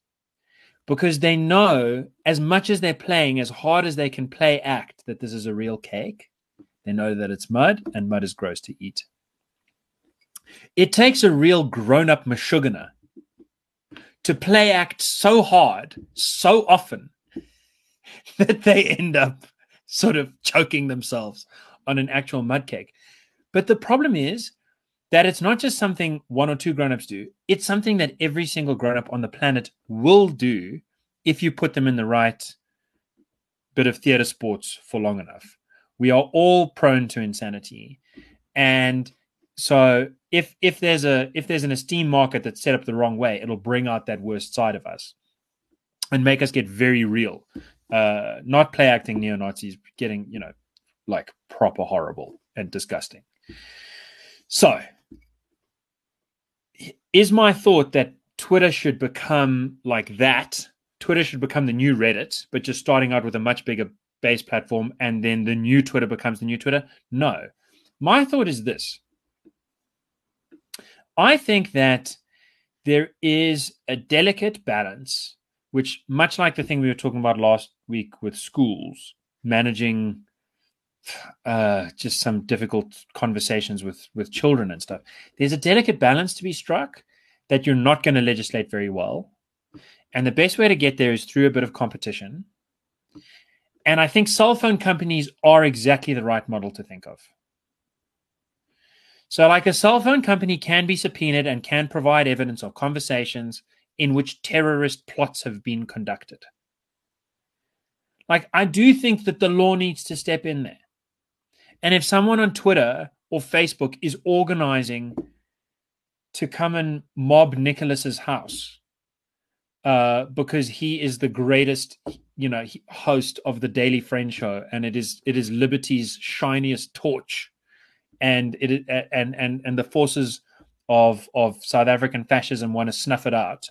Because they know as much as they're playing, as hard as they can play act, that this is a real cake, they know that it's mud and mud is gross to eat. It takes a real grown up Meshuggah to play act so hard, so often, that they end up sort of choking themselves on an actual mud cake. But the problem is that it's not just something one or two grown-ups do, it's something that every single grown-up on the planet will do if you put them in the right bit of theater sports for long enough. We are all prone to insanity. And so if if there's a if there's an esteem market that's set up the wrong way, it'll bring out that worst side of us and make us get very real. Uh, not play acting neo Nazis, getting you know like proper horrible and disgusting. So, is my thought that Twitter should become like that? Twitter should become the new Reddit, but just starting out with a much bigger base platform, and then the new Twitter becomes the new Twitter? No. My thought is this I think that there is a delicate balance, which, much like the thing we were talking about last week with schools, managing uh, just some difficult conversations with with children and stuff. There's a delicate balance to be struck that you're not going to legislate very well, and the best way to get there is through a bit of competition. And I think cell phone companies are exactly the right model to think of. So, like a cell phone company can be subpoenaed and can provide evidence of conversations in which terrorist plots have been conducted. Like, I do think that the law needs to step in there. And if someone on Twitter or Facebook is organizing to come and mob Nicholas's house uh, because he is the greatest, you know, host of the Daily Friend Show, and it is it is Liberty's shiniest torch and it and and and the forces of of South African fascism want to snuff it out.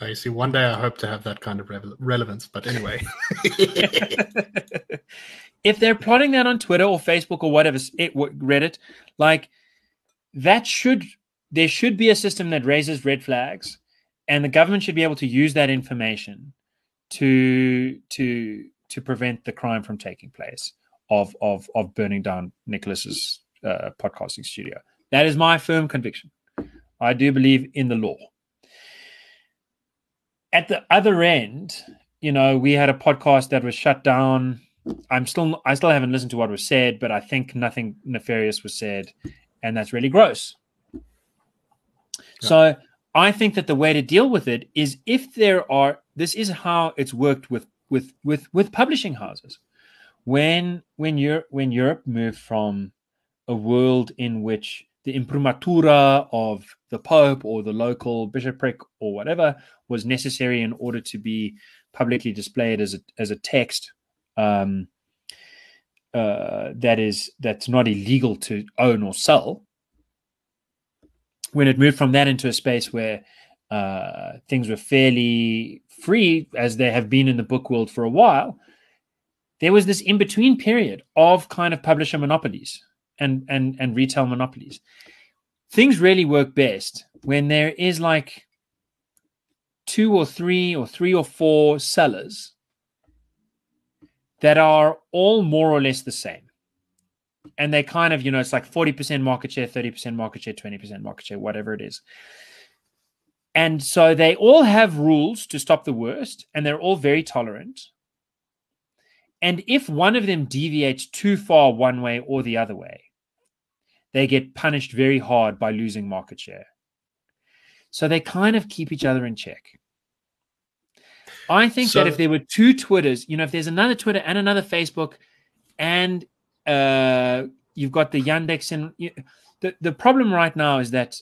I see. One day I hope to have that kind of re- relevance, but anyway. if they're plotting that on Twitter or Facebook or whatever, it, Reddit, like that should there should be a system that raises red flags, and the government should be able to use that information to to to prevent the crime from taking place of of of burning down Nicholas's uh, podcasting studio. That is my firm conviction. I do believe in the law. At the other end, you know, we had a podcast that was shut down. I'm still, I still haven't listened to what was said, but I think nothing nefarious was said, and that's really gross. Yeah. So I think that the way to deal with it is if there are, this is how it's worked with with with with publishing houses. When when Europe when Europe moved from a world in which the imprimatura of the Pope or the local bishopric or whatever was necessary in order to be publicly displayed as a, as a text um, uh, that is that's not illegal to own or sell. When it moved from that into a space where uh, things were fairly free, as they have been in the book world for a while, there was this in between period of kind of publisher monopolies and and and retail monopolies. Things really work best when there is like two or three or three or four sellers that are all more or less the same. And they kind of, you know, it's like 40% market share, 30% market share, 20% market share, whatever it is. And so they all have rules to stop the worst, and they're all very tolerant. And if one of them deviates too far one way or the other way, they get punished very hard by losing market share. So they kind of keep each other in check. I think so, that if there were two Twitters, you know, if there's another Twitter and another Facebook, and uh, you've got the Yandex, and you, the the problem right now is that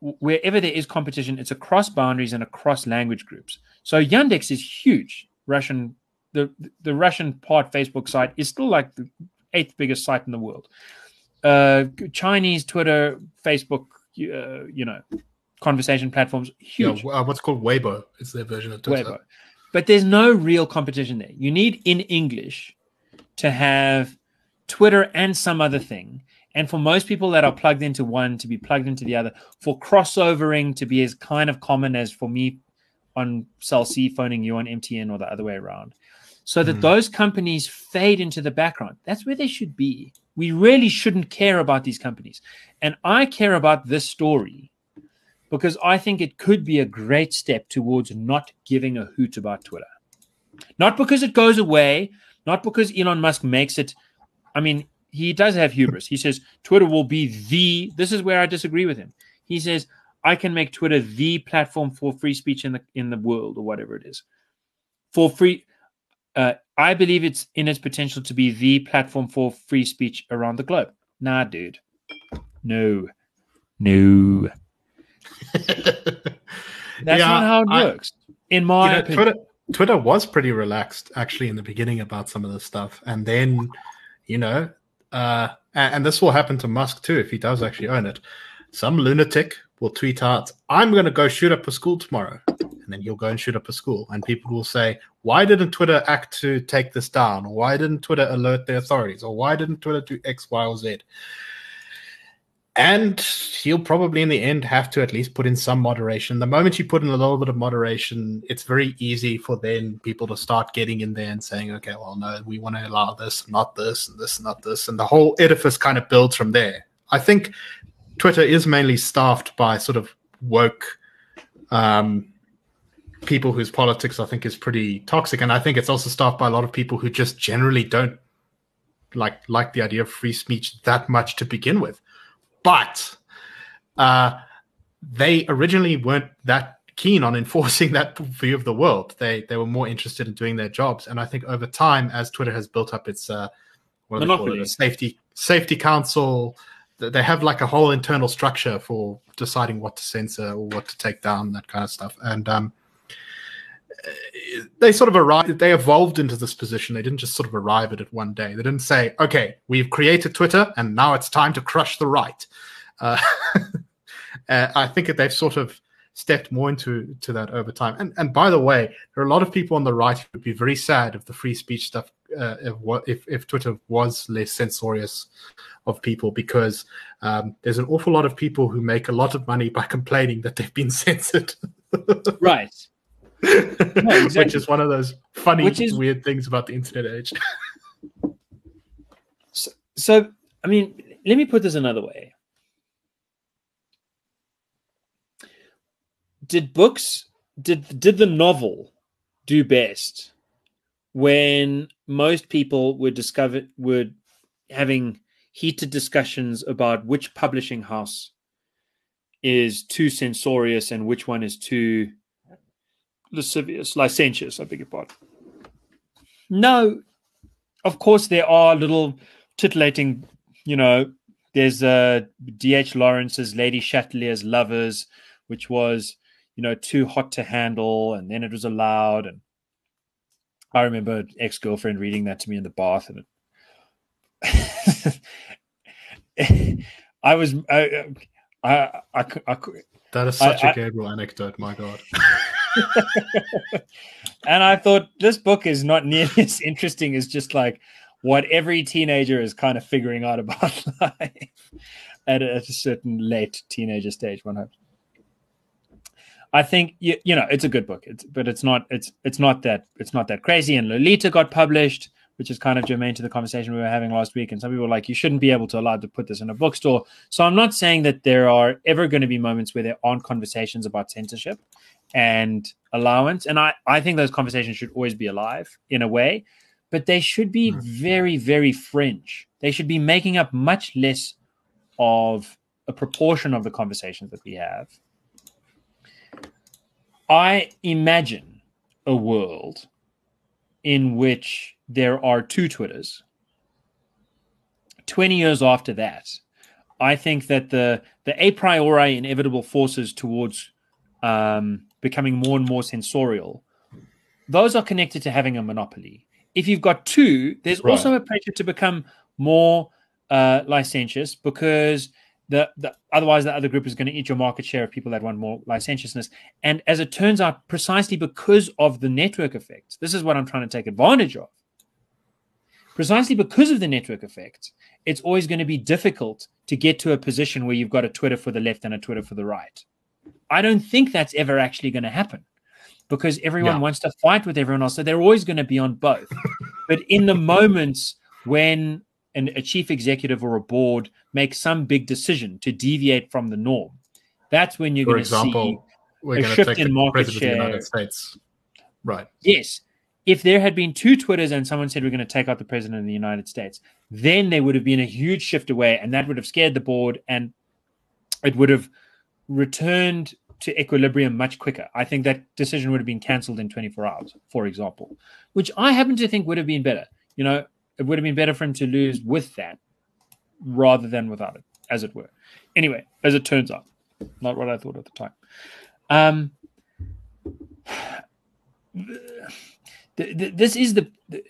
wherever there is competition, it's across boundaries and across language groups. So Yandex is huge. Russian, the the Russian part Facebook site is still like the eighth biggest site in the world uh, Chinese Twitter, Facebook, uh, you know, conversation platforms, huge. Yeah, uh, what's called Weibo is their version of Twitter. Weibo. But there's no real competition there. You need in English to have Twitter and some other thing. And for most people that are plugged into one to be plugged into the other, for crossovering to be as kind of common as for me on Cell C phoning you on MTN or the other way around. So that mm. those companies fade into the background. That's where they should be. We really shouldn't care about these companies. And I care about this story because I think it could be a great step towards not giving a hoot about Twitter. Not because it goes away, not because Elon Musk makes it. I mean, he does have hubris. He says Twitter will be the, this is where I disagree with him. He says, I can make Twitter the platform for free speech in the in the world or whatever it is. For free uh, I believe it's in its potential to be the platform for free speech around the globe. Nah, dude. No, No. That's Yeah, not how it I- works. In my You know, opinion. Twitter Twitter was pretty relaxed actually in the beginning about some of this stuff, and then you know, uh, and, and this will happen to Musk too if he does actually own it. Some lunatic will tweet out, "I'm going to go shoot up a school tomorrow," and then he'll go and shoot up a school, and people will say, "Why didn't Twitter act to take this down? Why didn't Twitter alert the authorities? Or why didn't Twitter do X, Y, or Z?" And he'll probably in the end have to at least put in some moderation. The moment you put in a little bit of moderation, it's very easy for then people to start getting in there and saying, okay, well, no, we want to allow this, not this, and this, not this. And the whole edifice kind of builds from there. I think Twitter is mainly staffed by sort of woke um, people whose politics I think is pretty toxic. And I think it's also staffed by a lot of people who just generally don't like like the idea of free speech that much to begin with. But uh, they originally weren't that keen on enforcing that view of the world. They they were more interested in doing their jobs, and I think over time, as Twitter has built up its uh, what do they call it, a safety safety council, th- they have like a whole internal structure for deciding what to censor or what to take down, that kind of stuff, and um, they sort of arrived they evolved into this position. They didn't just sort of arrive at it one day. They didn't say okay we've created twitter and now it's time to crush the right. Uh, uh, i think that they've sort of stepped more into to that over time. And and by the way there are a lot of people on the right who would be very sad if the free speech stuff uh, if, if if twitter was less censorious of people because um, there's an awful lot of people who make a lot of money by complaining that they've been censored. Right. which exactly. is one of those funny, Which is- weird things about the internet age. So, I mean, let me put this another way. Did books did did the novel do best when most people were discovered were having heated discussions about which publishing house is too censorious and which one is too lascivious, licentious, I beg your pardon. No, of course there are little titillating, you know, there's uh D.H. Lawrence's Lady Chatterley's Lovers, which was, you know, too hot to handle, and then it was allowed. And I remember an ex-girlfriend reading that to me in the bath, and it I was I I I, I, cou- That is such I- a Gabriel anecdote, my god. and I thought this book is not nearly as interesting as just like what every teenager is kind of figuring out about life at a, at a certain late teenager stage. One hopes. I think you, you know it's a good book, it's, but it's not it's it's not that it's not that crazy. And Lolita got published, which is kind of germane to the conversation we were having last week. And some people were like, you shouldn't be able to allow to put this in a bookstore. So I'm not saying that there are ever going to be moments where there aren't conversations about censorship and allowance. And I, I think those conversations should always be alive in a way, but they should be Mhm. very, very fringe. They should be making up much less of a proportion of the conversations that we have. I imagine a world in which there are two Twitters. 20 years after that, I think that the the a priori inevitable forces towards um, becoming more and more censorial, those are connected to having a monopoly. If you've got two, there's Right. also a pressure to become more uh, licentious because the, the otherwise the other group is going to eat your market share of people that want more licentiousness. And as it turns out, precisely because of the network effects, this is what I'm trying to take advantage of. Precisely because of the network effects, it's always going to be difficult to get to a position where you've got a Twitter for the left and a Twitter for the right. I don't think that's ever actually going to happen because everyone wants to fight with everyone else. So they're always going to be on both. but in the moments when an, a chief executive or a board makes some big decision to deviate from the norm, that's when you're going to see we're a shift take in the market president of the share. United States. Right. Yes. If there had been two Twitters and someone said we're going to take out the president of the United States, then there would have been a huge shift away, and that would have scared the board, and it would have returned to equilibrium much quicker. I think that decision would have been cancelled in 24 hours, for example, which I happen to think would have been better. You know, it would have been better for him to lose with that rather than without it. as it were. Anyway, as it turns out, not what I thought at the time. Um, the, the, this is the, the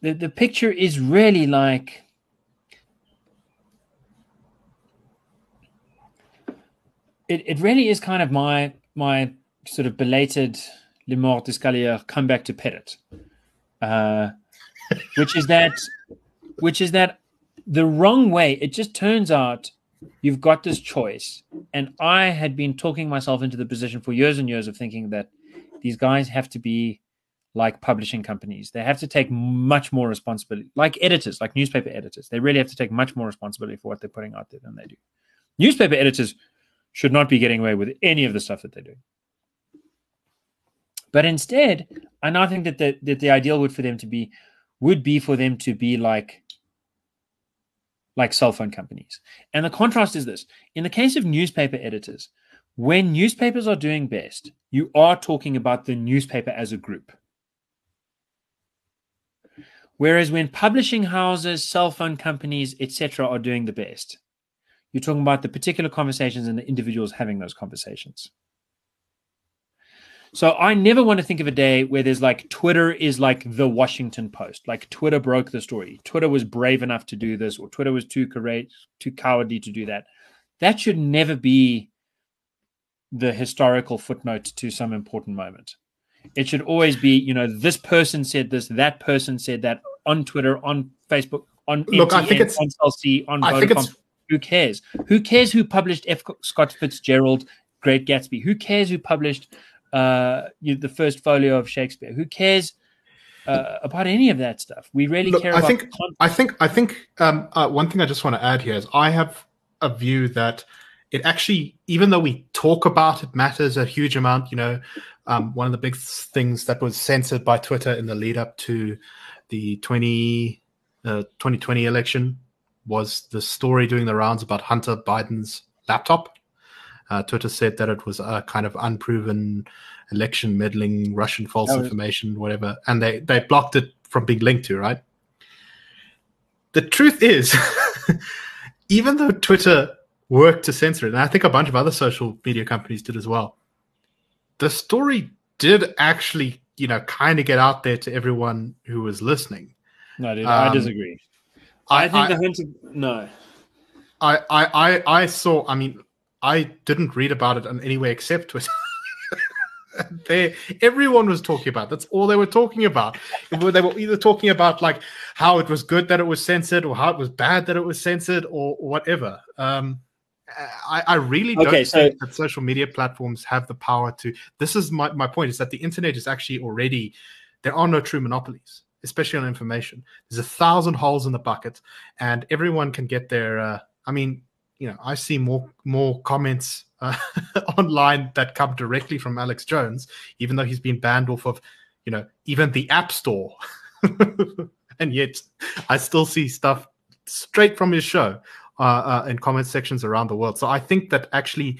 the the picture is really like it, it really is kind of my my sort of belated Le Mort d'Escalier comeback to Pettit, uh, which is that which is that the wrong way. It just turns out you've got this choice, and I had been talking myself into the position for years and years of thinking that these guys have to be like publishing companies. They have to take much more responsibility, like editors, like newspaper editors. They really have to take much more responsibility for what they're putting out there than they do. Newspaper editors should not be getting away with any of the stuff that they're doing. But instead, I now think that the, that the ideal would for them to be would be for them to be like like cell phone companies. And the contrast is this: in the case of newspaper editors, when newspapers are doing best, you are talking about the newspaper as a group. Whereas when publishing houses, cell phone companies, etc., are doing the best, you're talking about the particular conversations and the individuals having those conversations. So I never want to think of a day where there's like Twitter is like the Washington Post, like Twitter broke the story. Twitter was brave enough to do this, or Twitter was too courageous, too cowardly to do that. That should never be the historical footnote to some important moment. It should always be, you know, this person said this, that person said that on Twitter, on Facebook, on look. MTN, I think it's on Cell C, on I think it's who cares? Who cares who published F. Scott Fitzgerald, Great Gatsby? Who cares who published uh, you, the first folio of Shakespeare? Who cares uh, about any of that stuff? We really Look, care I about. think, I think. I think. Um, uh, one thing I just want to add here is I have a view that it actually, even though we talk about it, matters a huge amount. You know, um, one of the big things that was censored by Twitter in the lead up to the 20, uh, 2020 election was the story doing the rounds about Hunter Biden's laptop. Uh, Twitter said that it was a kind of unproven election meddling, Russian false was- information, whatever, and they they blocked it from being linked to. Right. The truth is, even though Twitter worked to censor it, and I think a bunch of other social media companies did as well, the story did actually, you know, kind of get out there to everyone who was listening. No, dude, um, I disagree. I, I think I, the Hunter. No. I, I, I, I saw. I mean, I didn't read about it in any way except Twitter. they everyone was talking about. That's all they were talking about. They were either talking about like how it was good that it was censored, or how it was bad that it was censored, or, whatever. Um, I, I, really don't okay, so, think that social media platforms have the power to. This is my, my point: is that the internet is actually already there are no true monopolies especially on information. There's a thousand holes in the bucket, and everyone can get their. Uh, I mean, you know, I see more more comments uh, online that come directly from Alex Jones, even though he's been banned off of, you know, even the App Store, and yet I still see stuff straight from his show uh, uh, in comment sections around the world. So I think that actually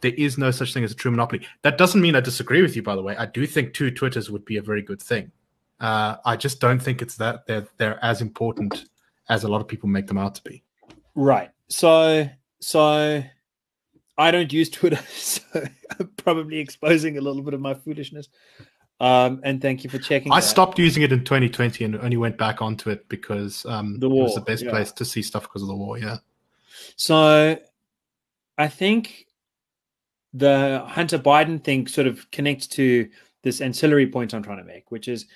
there is no such thing as a true monopoly. That doesn't mean I disagree with you, by the way. I do think two Twitters would be a very good thing. Uh, I just don't think it's that they're they're as important as a lot of people make them out to be. Right. So so I don't use Twitter, so I'm probably exposing a little bit of my foolishness. Um, and thank you for checking. I that. stopped using it in 2020 and only went back onto it because um, the war, it was the best yeah. place to see stuff because of the war. Yeah. So I think the Hunter Biden thing sort of connects to this ancillary point I'm trying to make, which is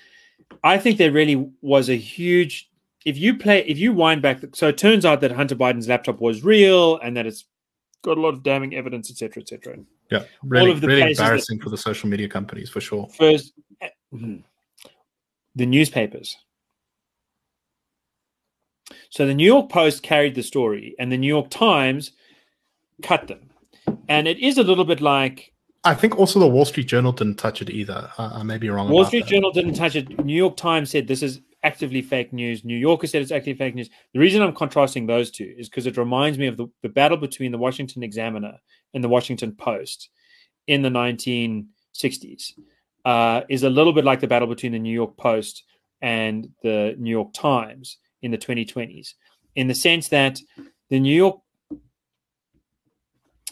I think there really was a huge. If you play, if you wind back, so it turns out that Hunter Biden's laptop was real and that it's got a lot of damning evidence, etc., etc. Yeah, really, All of the really embarrassing for the social media companies for sure. First, hmm, the newspapers. So the New York Post carried the story, and the New York Times cut them. And it is a little bit like I think also the Wall Street Journal didn't touch it either. Uh, I may be wrong. Wall Street that. Journal didn't touch it. New York Times said this is actively fake news. New Yorker said it's actively fake news. The reason I'm contrasting those two is because it reminds me of the, the battle between the Washington Examiner and the Washington Post in the 1960s. Uh, is a little bit like the battle between the New York Post and the New York Times in the 2020s, in the sense that the New York.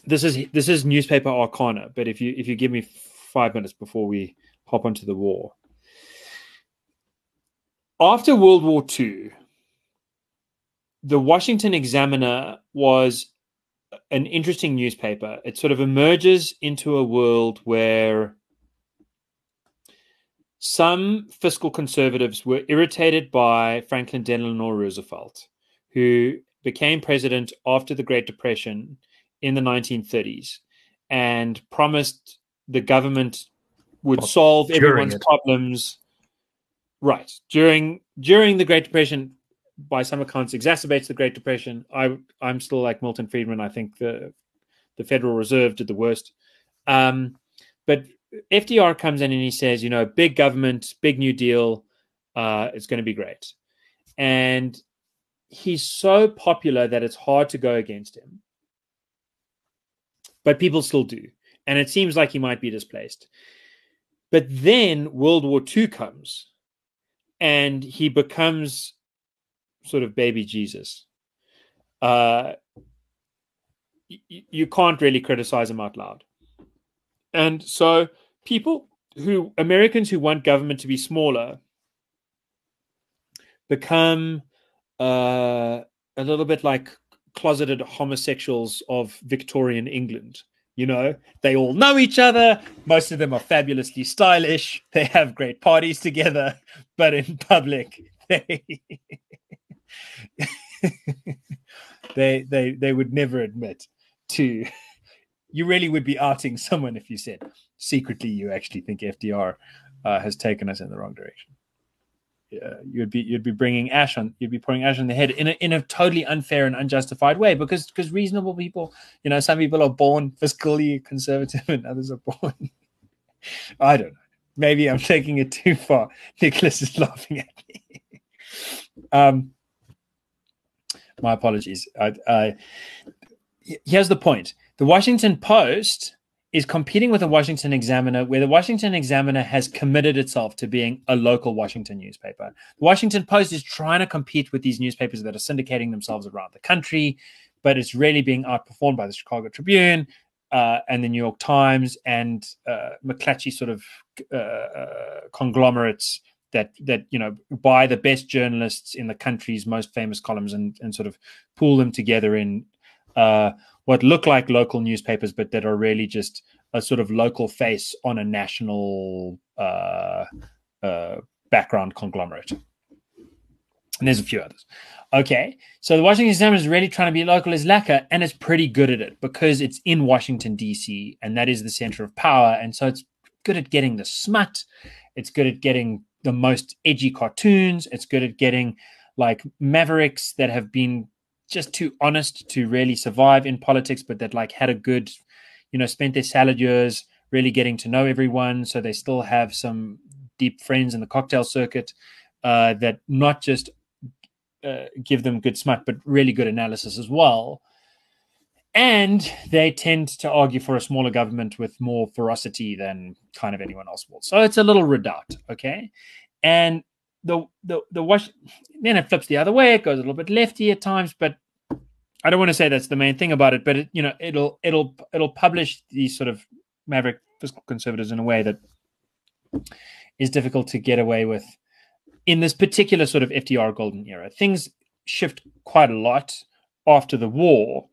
This is this is newspaper arcana, but if you if you give me five minutes before we hop onto the war, after World War II, the Washington Examiner was an interesting newspaper. It sort of emerges into a world where some fiscal conservatives were irritated by Franklin Delano Roosevelt, who became president after the Great Depression in the 1930s and promised the government would solve everyone's it. problems right during during the Great Depression by some accounts exacerbates the Great Depression. I I'm still like Milton Friedman. I think the the Federal Reserve did the worst. Um, but FDR comes in and he says, you know, big government, big New Deal, uh, it's going to be great. And he's so popular that it's hard to go against him. But people still do. And it seems like he might be displaced. But then World War II comes and he becomes sort of baby Jesus. Uh, you can't really criticize him out loud. And so people who Americans who want government to be smaller become uh, a little bit like closeted homosexuals of Victorian England. You know, they all know each other. Most of them are fabulously stylish. They have great parties together, but in public, they they they would never admit to you really would be outing someone if you said secretly you actually think FDR uh, has taken us in the wrong direction. Yeah, you'd be you'd be bringing ash on you'd be pouring ash on the head in a in a totally unfair and unjustified way because because reasonable people you know some people are born fiscally conservative and others are born I don't know. Maybe I'm taking it too far. Nicholas is laughing at me. Um my apologies. I, I, here's the point: the Washington Post is competing with the Washington Examiner, where the Washington Examiner has committed itself to being a local Washington newspaper. The Washington Post is trying to compete with these newspapers that are syndicating themselves around the country, but it's really being outperformed by the Chicago Tribune. Uh, and the New York Times and uh, McClatchy sort of uh, uh conglomerates that that you know buy the best journalists in the country's most famous columns and and sort of pull them together in uh, what look like local newspapers, but that are really just a sort of local face on a national uh, uh, background conglomerate. And there's a few others. Okay, so the Washington Examiner is really trying to be local as lacquer, and it's pretty good at it because it's in Washington D.C. and that is the center of power, and so it's good at getting the smut. It's good at getting the most edgy cartoons. It's good at getting like mavericks that have been just too honest to really survive in politics, but that like had a good, you know, spent their salad years really getting to know everyone. So they still have some deep friends in the cocktail circuit uh, that not just uh, give them good smut, but really good analysis as well. And they tend to argue for a smaller government with more ferocity than kind of anyone else will. So it's a little redoubt, okay? And the the the wash then it flips the other way. It goes a little bit lefty at times, but I don't want to say that's the main thing about it. But it, you know, it'll it'll it'll publish these sort of maverick fiscal conservatives in a way that is difficult to get away with in this particular sort of FDR golden era. Things shift quite a lot after the war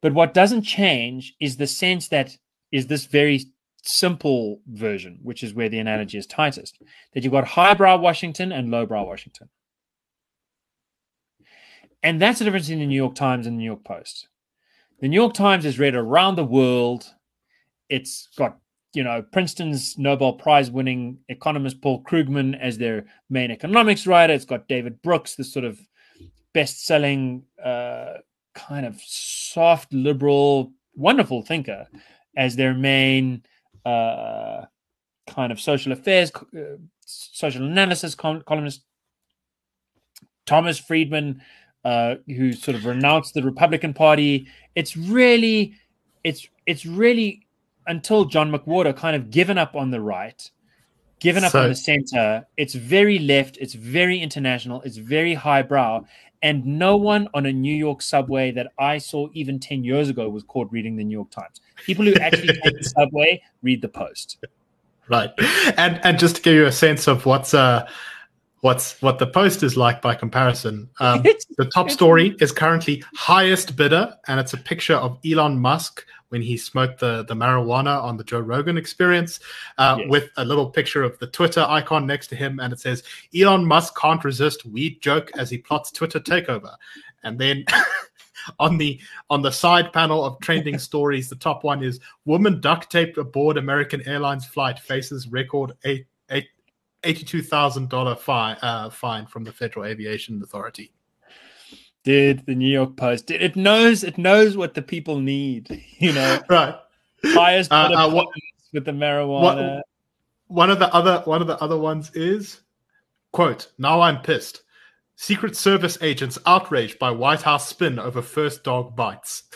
but what doesn't change is the sense that is this very simple version, which is where the analogy is tightest, that you've got highbrow Washington and lowbrow Washington. And that's the difference in the New York Times and the New York Post. The New York Times is read around the world. It's got, you know, Princeton's Nobel Prize winning economist Paul Krugman as their main economics writer. It's got David Brooks, the sort of best selling uh, kind of soft liberal, wonderful thinker as their main uh, kind of social affairs, uh, social analysis columnist. Thomas Friedman, uh, who sort of renounced the Republican Party. It's really, it's it's really until John McWhorter kind of given up on the right, given up so, on the center. It's very left. It's very international. It's very highbrow, And no one on a New York subway that I saw even 10 years ago was caught reading the New York Times. People who actually take the subway read the Post. Right. And and just to give you a sense of what's uh what's what the post is like by comparison. Um, the top story is currently highest bidder, and it's a picture of Elon Musk when he smoked the, the marijuana on the Joe Rogan experience, uh, yes. with a little picture of the Twitter icon next to him, and it says Elon Musk can't resist weed joke as he plots Twitter takeover, and then. on the on the side panel of trending stories, the top one is woman duct taped aboard American Airlines flight faces record eight eight eighty-two thousand dollar fine uh, fine from the Federal Aviation Authority. Did the New York Post? It knows it knows what the people need. You know, right? Highest uh, uh, what, with the marijuana. What, one of the other one of the other ones is quote Now I'm pissed. Secret Service agents outraged by White House spin over first dog bites.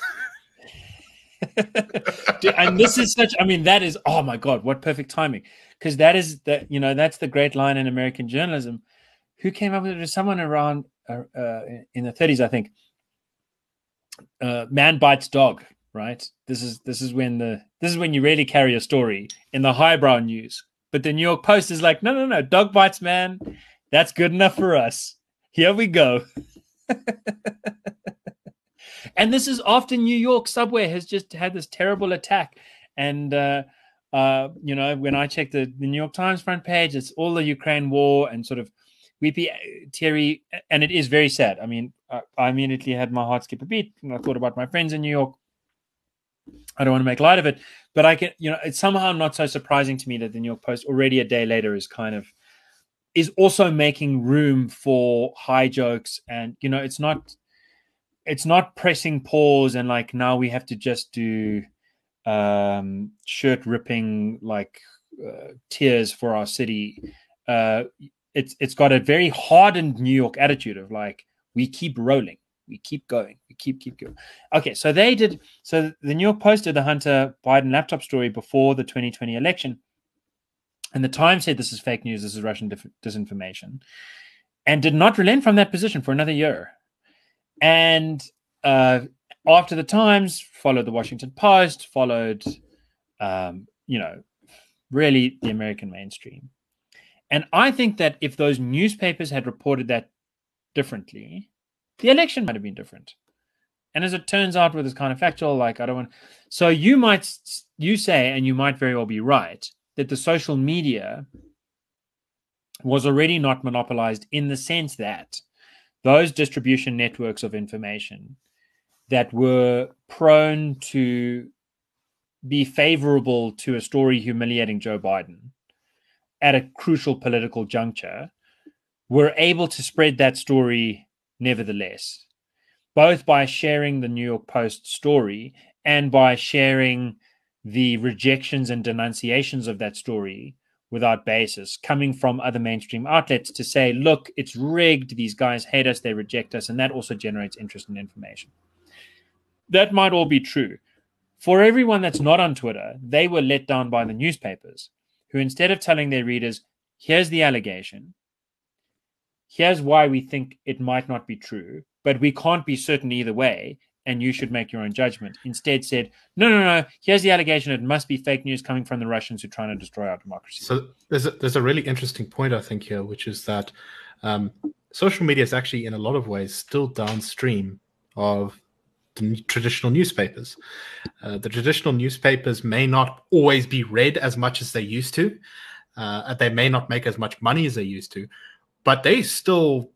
and this is such i mean that is oh my god what perfect timing because that is that you know that's the great line in American journalism. Who came up with it? Someone around uh, uh, in the 30s, I think. Uh, man bites dog. Right. This is this is when the this is when you really carry a story in the highbrow news. But the New York Post is like, no, no, no, dog bites man. That's good enough for us. Here we go. and this is after New York subway has just had this terrible attack, and uh, you know, when I check the, the New York Times front page, it's all the Ukraine war and sort of weepy uh, teary, and it is very sad. I mean, I, I immediately had my heart skip a beat when I thought about my friends in New York. I don't want to make light of it, but I can, you know, it's somehow not so surprising to me that the New York Post already a day later is kind of is also making room for high jokes and you know it's not it's not pressing pause and like now we have to just do um, shirt ripping like uh, tears for our city. Uh, it's it's got a very hardened New York attitude of like we keep rolling, we keep going, we keep keep going. Okay, so they did. So the New York Post did the Hunter Biden laptop story before the 2020 election, and the Times said this is fake news, this is Russian disinformation, and did not relent from that position for another year. And uh, after the Times, followed the Washington Post, followed, um, you know, really the American mainstream. And I think that if those newspapers had reported that differently, the election might have been different. And as it turns out, with this kind of factual, like I don't want. So you might you say, and you might very well be right, that the social media was already not monopolized in the sense that those distribution networks of information that were prone to be favorable to a story humiliating Joe Biden at a crucial political juncture were able to spread that story nevertheless, both by sharing the New York Post story and by sharing the rejections and denunciations of that story without basis coming from other mainstream outlets to say, look, it's rigged. These guys hate us. They reject us. And that also generates interest and information that might all be true. For everyone that's not on Twitter, they were let down by the newspapers, who instead of telling their readers, here's the allegation, here's why we think it might not be true, but we can't be certain either way, and you should make your own judgment. Instead, said, no, no, no, here's the allegation. It must be fake news coming from the Russians who are trying to destroy our democracy. So there's a, there's a really interesting point, I think, here, which is that um, social media is actually, in a lot of ways, still downstream of the traditional newspapers. Uh, the traditional newspapers may not always be read as much as they used to. Uh, they may not make as much money as they used to, but they still,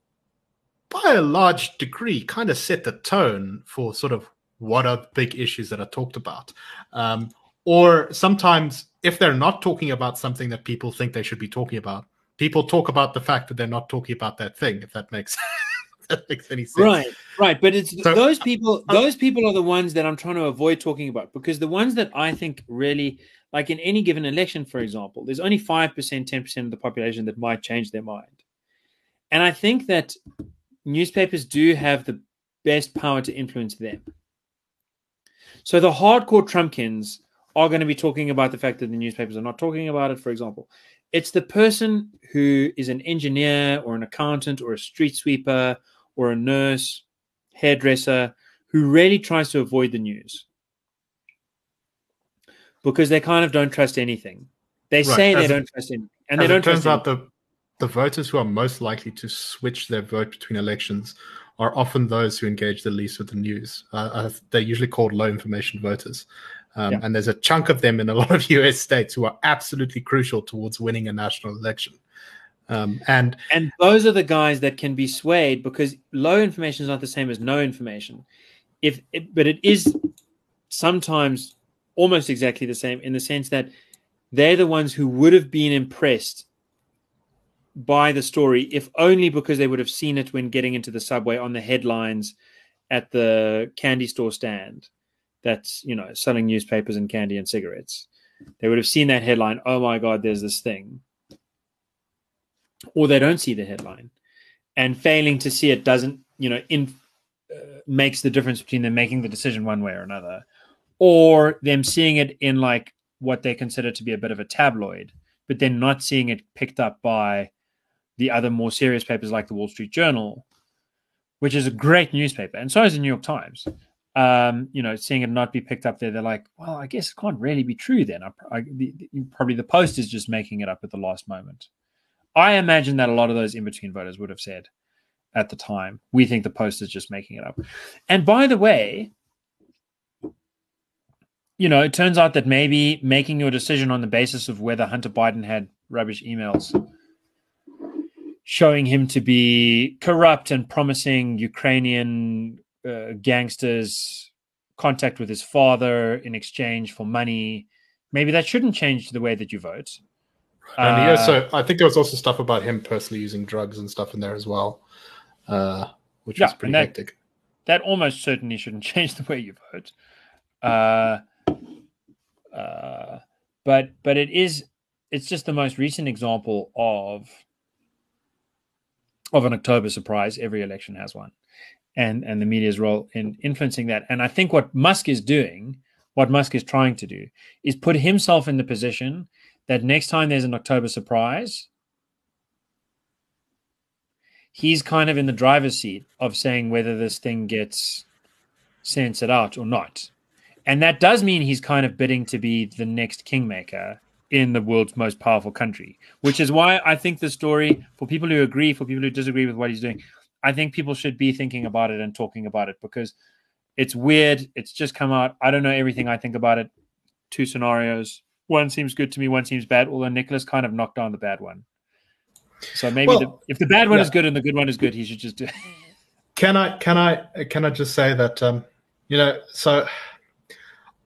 by a large degree, kind of set the tone for sort of what are big issues that are talked about. Um, or sometimes, if they're not talking about something that people think they should be talking about, people talk about the fact that they're not talking about that thing, if that makes that makes any sense. Right, right. But it's so, those people. Uh, those people are the ones that I'm trying to avoid talking about because the ones that I think really, like in any given election, for example, there's only five percent, ten percent of the population that might change their mind, and I think that newspapers do have the best power to influence them. So the hardcore Trumpkins are going to be talking about the fact that the newspapers are not talking about it, for example. It's the person who is an engineer or an accountant or a street sweeper or a nurse, hairdresser who really tries to avoid the news because they kind of don't trust anything. They right. say they don't trust anything, and they don't. It turns out the the voters who are most likely to switch their vote between elections are often those who engage the least with the news. Uh, uh they're usually called low information voters. Um, yeah. And there's a chunk of them in a lot of US states who are absolutely crucial towards winning a national election. Um, and and those are the guys that can be swayed because low information is not the same as no information. If it, but it is sometimes almost exactly the same in the sense that they're the ones who would have been impressed by the story, if only because they would have seen it when getting into the subway on the headlines at the candy store stand that's you know selling newspapers and candy and cigarettes. They would have seen that headline. Oh my God, there's this thing, or they don't see the headline, and failing to see it doesn't you know in uh, makes the difference between them making the decision one way or another, or them seeing it in like what they consider to be a bit of a tabloid, but then not seeing it picked up by the other more serious papers like the Wall Street Journal, which is a great newspaper, and so is the New York Times um, you know, seeing it not be picked up there, they're like, well, I guess it can't really be true then. I, I, the, probably the Post is just making it up at the last moment. I imagine that a lot of those in between voters would have said at the time, we think the Post is just making it up. And by the way, you know, it turns out that maybe making your decision on the basis of whether Hunter Biden had rubbish emails showing him to be corrupt and promising Ukrainian uh, gangsters contact with his father in exchange for money. Maybe that shouldn't change the way that you vote. And uh, yeah, so I think there was also stuff about him personally using drugs and stuff in there as well, uh, which yeah, was pretty that, hectic. That almost certainly shouldn't change the way you vote. Uh, uh, but but it is it's just the most recent example of of an October surprise. Every election has one and and the media's role in influencing that. And I think what Musk is doing, what Musk is trying to do, is put himself in the position that next time there's an October surprise, he's kind of in the driver's seat of saying whether this thing gets censored out or not. And that does mean he's kind of bidding to be the next kingmaker in the world's most powerful country, which is why I think the story, for people who agree, for people who disagree with what he's doing, I think people should be thinking about it and talking about it because it's weird. It's just come out. I don't know everything I think about it. Two scenarios. One seems good to me, one seems bad, although Nicholas kind of knocked down the bad one. So maybe well, the, if the bad one yeah. is good and the good one is good, he should just do it. Can I can I can I just say that um you know, so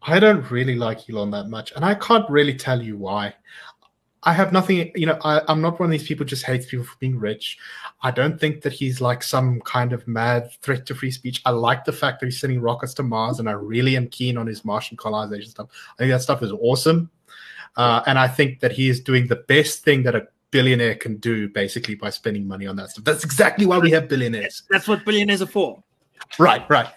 I don't really like Elon that much, and I can't really tell you why. I have nothing, you know, I, am not one of these people just hates people for being rich. I don't think that he's like some kind of mad threat to free speech. I like the fact that he's sending rockets to Mars, and I really am keen on his Martian colonization stuff. I think that stuff is awesome. Uh, and I think that he is doing the best thing that a billionaire can do basically by spending money on that stuff. That's exactly why we have billionaires. That's what billionaires are for. Right, right.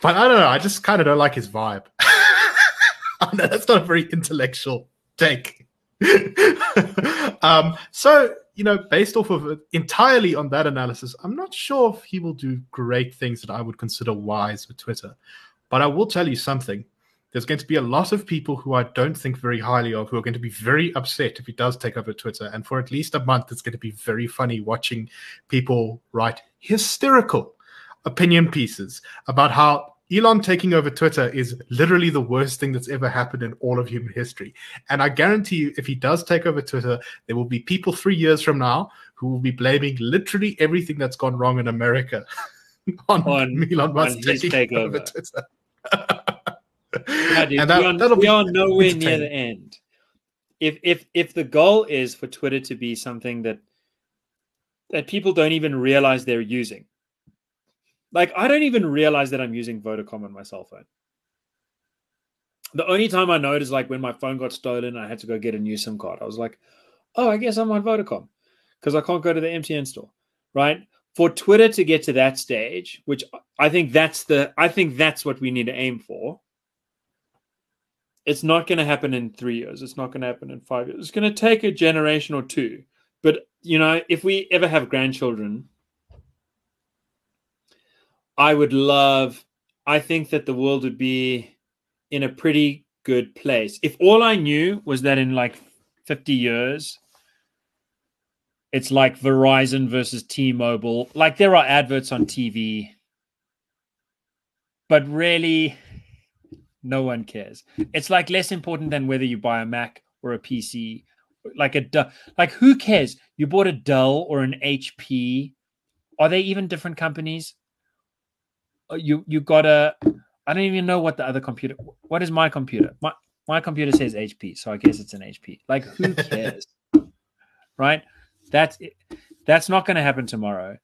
But I don't know. I just kind of don't like his vibe. that's not a very intellectual take. um, so, you know, based off of entirely on that analysis, I'm not sure if he will do great things that I would consider wise with Twitter. But I will tell you something. There's going to be a lot of people who I don't think very highly of who are going to be very upset if he does take over Twitter. And for at least a month, it's going to be very funny watching people write hysterical opinion pieces about how Elon taking over Twitter is literally the worst thing that's ever happened in all of human history. And I guarantee you, if he does take over Twitter, there will be people three years from now who will be blaming literally everything that's gone wrong in America on, on Elon Musk taking takeover. over Twitter. yeah, dude, and that, we, are, we are nowhere near the end. If if if the goal is for Twitter to be something that that people don't even realize they're using, like, I don't even realize that I'm using Vodacom on my cell phone. The only time I know it is like when my phone got stolen I had to go get a new SIM card. I was like, oh, I guess I'm on Vodacom because I can't go to the MTN store, right? For Twitter to get to that stage, which I think that's the, I think that's what we need to aim for. It's not going to happen in three years. It's not going to happen in five years. It's going to take a generation or two. But you know, if we ever have grandchildren, I would love. I think that the world would be in a pretty good place if all I knew was that in like 50 years, it's like Verizon versus T-Mobile. Like there are adverts on TV, but really, no one cares. It's like less important than whether you buy a Mac or a PC. Like a like who cares? You bought a Dell or an HP. Are they even different companies? Uh, you you got a. I don't even know what the other computer. What is my computer? My my computer says HP, so I guess it's an HP. Like who cares, right? That's that's not going to happen tomorrow.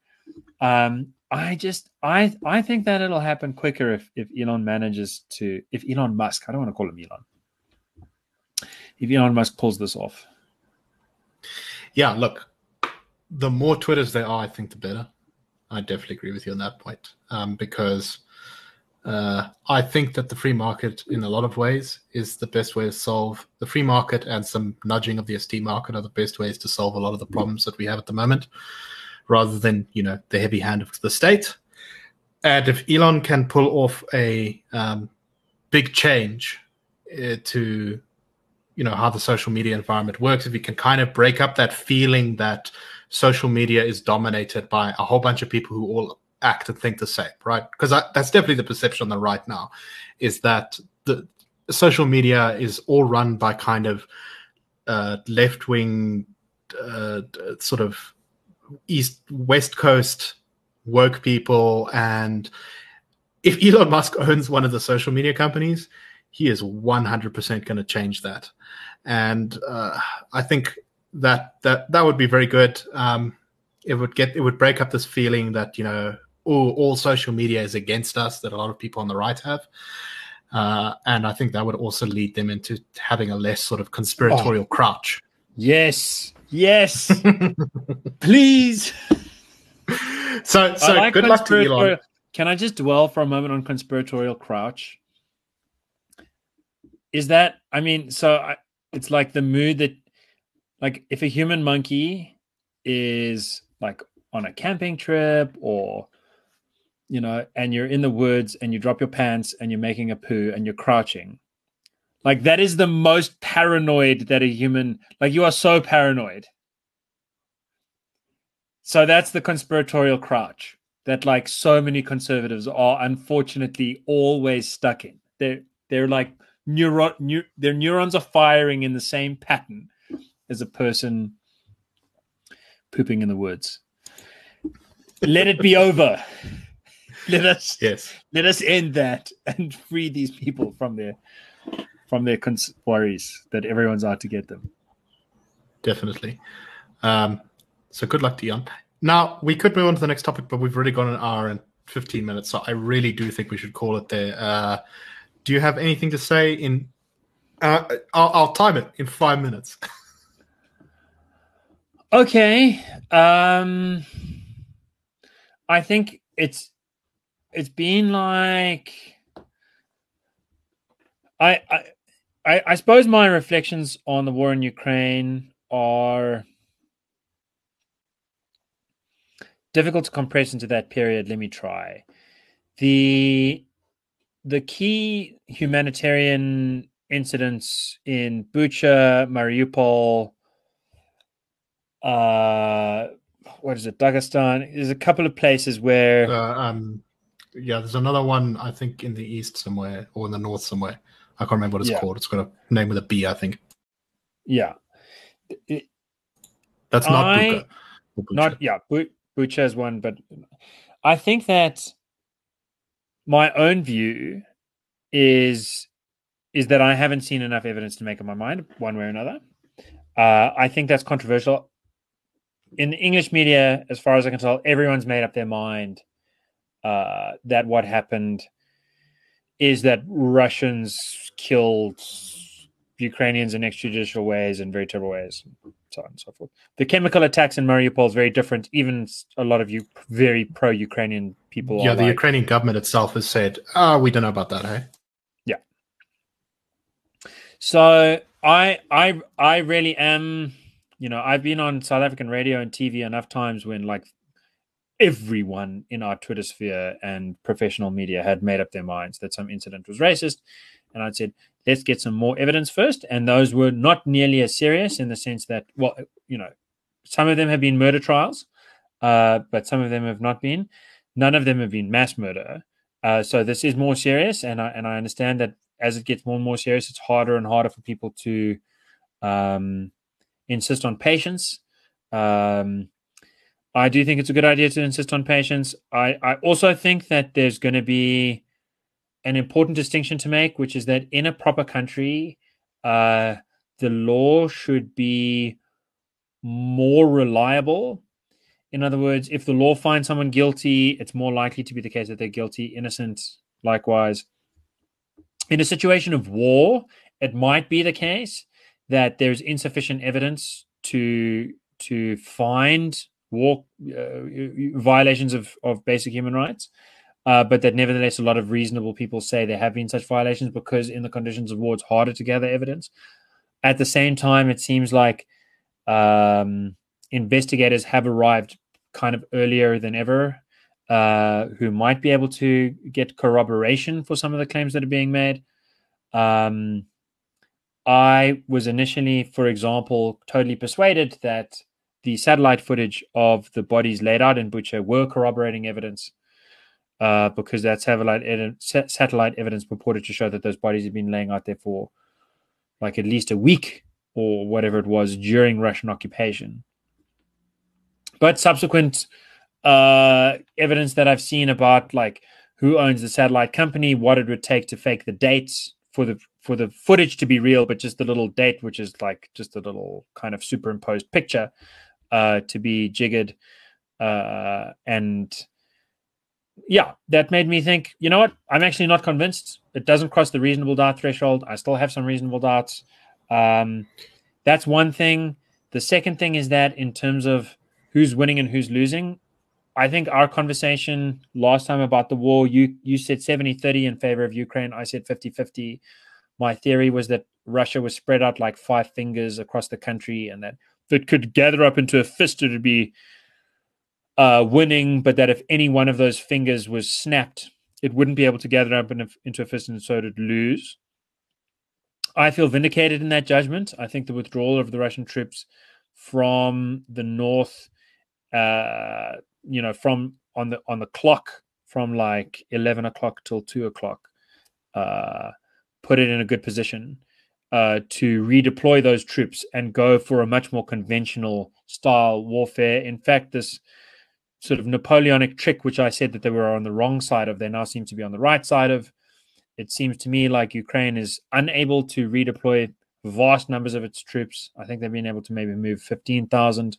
Um, I just I I think that it'll happen quicker if if Elon manages to if Elon Musk I don't want to call him Elon if Elon Musk pulls this off. Yeah, look, the more Twitters there are, I think the better. I definitely agree with you on that point um, because uh, I think that the free market, in a lot of ways, is the best way to solve the free market, and some nudging of the ST market are the best ways to solve a lot of the problems that we have at the moment, rather than you know the heavy hand of the state. And if Elon can pull off a um, big change uh, to you know how the social media environment works, if he can kind of break up that feeling that social media is dominated by a whole bunch of people who all act and think the same, right? Because that's definitely the perception on the right now, is that the social media is all run by kind of uh, left wing, uh, sort of east west coast woke people, and if Elon Musk owns one of the social media companies, he is 100% going to change that, and uh, I think that that that would be very good. Um, it would get it would break up this feeling that you know all, all social media is against us that a lot of people on the right have. Uh, and I think that would also lead them into having a less sort of conspiratorial oh. crouch. Yes, yes, please. So, so like good luck to Elon. Can I just dwell for a moment on conspiratorial crouch? Is that I mean, so I, it's like the mood that, like, if a human monkey is like on a camping trip or you know, and you're in the woods and you drop your pants and you're making a poo and you're crouching. Like that is the most paranoid that a human like you are so paranoid. So that's the conspiratorial crouch that like so many conservatives are unfortunately always stuck in. They're they're like neuron neu- their neurons are firing in the same pattern as a person pooping in the woods. Let it be over. Let us yes. let us end that and free these people from their from their cons- worries that everyone's out to get them. Definitely. Um so good luck to Jan. now we could move on to the next topic but we've already gone an hour and 15 minutes so i really do think we should call it there. Uh do you have anything to say in uh i'll, I'll time it in five minutes okay um i think it's it's been like I, I I suppose my reflections on the war in Ukraine are difficult to compress into that period. Let me try. The the key humanitarian incidents in Bucha, Mariupol, uh, what is it, Dagestan? There's a couple of places where uh, um, yeah, there's another one I think in the east somewhere or in the north somewhere. I can't remember what it's yeah. called. It's got a name with a B, I think. Yeah, it, that's not I, Bucha. Not yeah, Bucha is one, but I think that my own view is is that I haven't seen enough evidence to make up my mind one way or another. Uh, I think that's controversial. In the English media, as far as I can tell, everyone's made up their mind uh, that what happened is that Russians killed Ukrainians in extrajudicial ways in very terrible ways, so on and so forth. The chemical attacks in Mariupol is very different. Even a lot of you very pro-Ukrainian people. Yeah, the like, Ukrainian government itself has said, "Ah, oh, we don't know about that." Hey. Yeah. So I I I really am. You know, I've been on South African radio and TV enough times when like everyone in our Twitter sphere and professional media had made up their minds that some incident was racist. And I'd said, let's get some more evidence first. And those were not nearly as serious in the sense that, well, you know, some of them have been murder trials, uh, but some of them have not been. None of them have been mass murder. Uh, so this is more serious, and I and I understand that as it gets more and more serious, it's harder and harder for people to um, insist on patience. Um, I do think it's a good idea to insist on patience. I, I also think that there's going to be an important distinction to make, which is that in a proper country, uh, the law should be more reliable. In other words, if the law finds someone guilty, it's more likely to be the case that they're guilty. Innocent, likewise. In a situation of war, it might be the case that there's insufficient evidence to to find war uh, violations of, of basic human rights, uh, but that nevertheless a lot of reasonable people say there have been such violations because in the conditions of war it's harder to gather evidence. At the same time, it seems like um, investigators have arrived kind of earlier than ever, uh, who might be able to get corroboration for some of the claims that are being made. Um, I was initially, for example, totally persuaded that the satellite footage of the bodies laid out in Bucha were corroborating evidence uh, because that satellite, ed- satellite evidence purported to show that those bodies had been laying out there for like at least a week or whatever it was during Russian occupation. But subsequent uh, evidence that I've seen about like who owns the satellite company, what it would take to fake the dates for the for the footage to be real, but just the little date, which is like just a little kind of superimposed picture, uh, to be jiggered, uh, and yeah, that made me think. You know what? I'm actually not convinced. It doesn't cross the reasonable doubt threshold. I still have some reasonable doubts. Um, that's one thing. The second thing is that in terms of who's winning and who's losing, I think our conversation last time about the war, you you said 70 30 in favor of Ukraine. I said 50 50. My theory was that Russia was spread out like five fingers across the country and that it could gather up into a fist, it would be uh, winning, but that if any one of those fingers was snapped, it wouldn't be able to gather up in a, into a fist and so it would lose. I feel vindicated in that judgment. I think the withdrawal of the Russian troops from the north, uh, you know, from on the on the clock from like eleven o'clock till two o'clock, uh, put it in a good position uh, to redeploy those troops and go for a much more conventional style warfare. In fact, this sort of Napoleonic trick, which I said that they were on the wrong side of, they now seem to be on the right side of it seems to me like Ukraine is unable to redeploy vast numbers of its troops. I think they've been able to maybe move 15,000,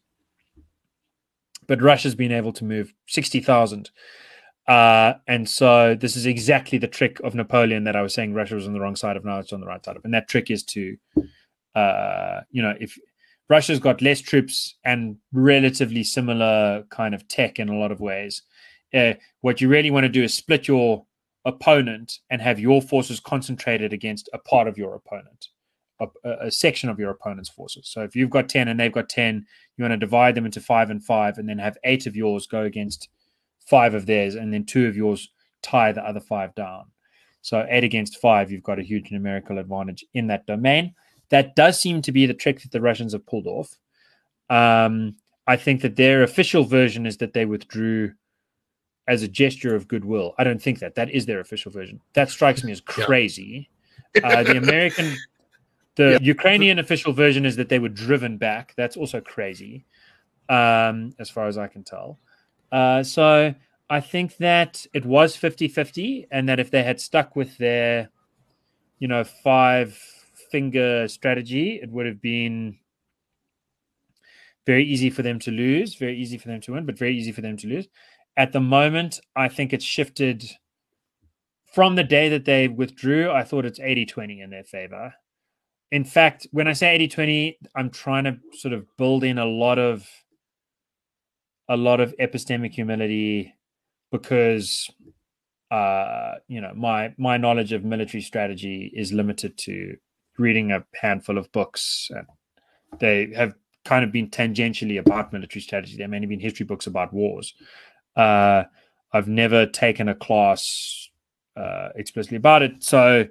but Russia's been able to move 60,000. Uh, and so this is exactly the trick of Napoleon that I was saying Russia was on the wrong side of, now it's on the right side of. And that trick is to, uh, you know, if Russia's got less troops and relatively similar kind of tech in a lot of ways, uh, what you really want to do is split your opponent and have your forces concentrated against a part of your opponent, a, a, section of your opponent's forces. So if you've got 10 and they've got 10, you want to divide them into five and five and then have eight of yours go against five of theirs and then two of yours tie the other five down. So eight against five, you've got a huge numerical advantage in that domain. That does seem to be the trick that the Russians have pulled off. Um, I think that their official version is that they withdrew as a gesture of goodwill. I don't think that. That is their official version. That strikes me as crazy. Yeah. uh, the American, the yeah. Ukrainian official version is that they were driven back. That's also crazy, um, as far as I can tell. Uh, so I think that it was 50 50, and that if they had stuck with their, you know, five finger strategy, it would have been very easy for them to lose, very easy for them to win, but very easy for them to lose. At the moment, I think it's shifted from the day that they withdrew. I thought it's 80 20 in their favor. In fact, when I say 80 20, I'm trying to sort of build in a lot of a lot of epistemic humility because uh, you know my my knowledge of military strategy is limited to reading a handful of books and they have kind of been tangentially about military strategy. They've mainly been history books about wars. Uh, I've never taken a class uh, explicitly about it, so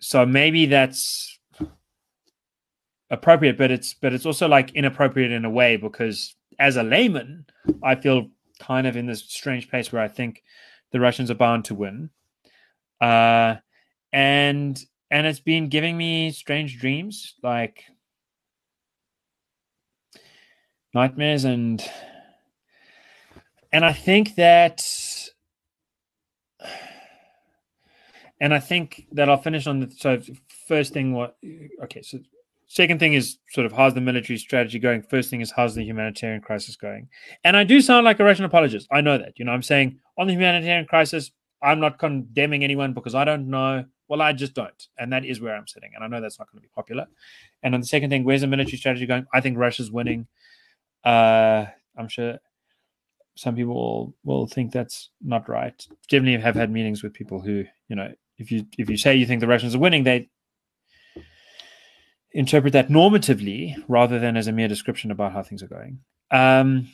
so maybe that's appropriate, but it's but it's also like inappropriate in a way because as a layman, I feel kind of in this strange place where I think the Russians are bound to win. Uh, and and it's been giving me strange dreams, like nightmares, and and I think that, and I think that I'll finish on the so first thing. What okay, so Second thing is sort of how's the military strategy going? First thing is how's the humanitarian crisis going? And I do sound like a Russian apologist. I know that. You know, I'm saying on the humanitarian crisis, I'm not condemning anyone because I don't know. Well, I just don't. And that is where I'm sitting. And I know that's not going to be popular. And on the second thing, where's the military strategy going? I think Russia's winning. Uh, I'm sure some people will, think that's not right. Definitely have had meetings with people who, you know, if you if you say you think the Russians are winning, they interpret that normatively rather than as a mere description about how things are going. Um,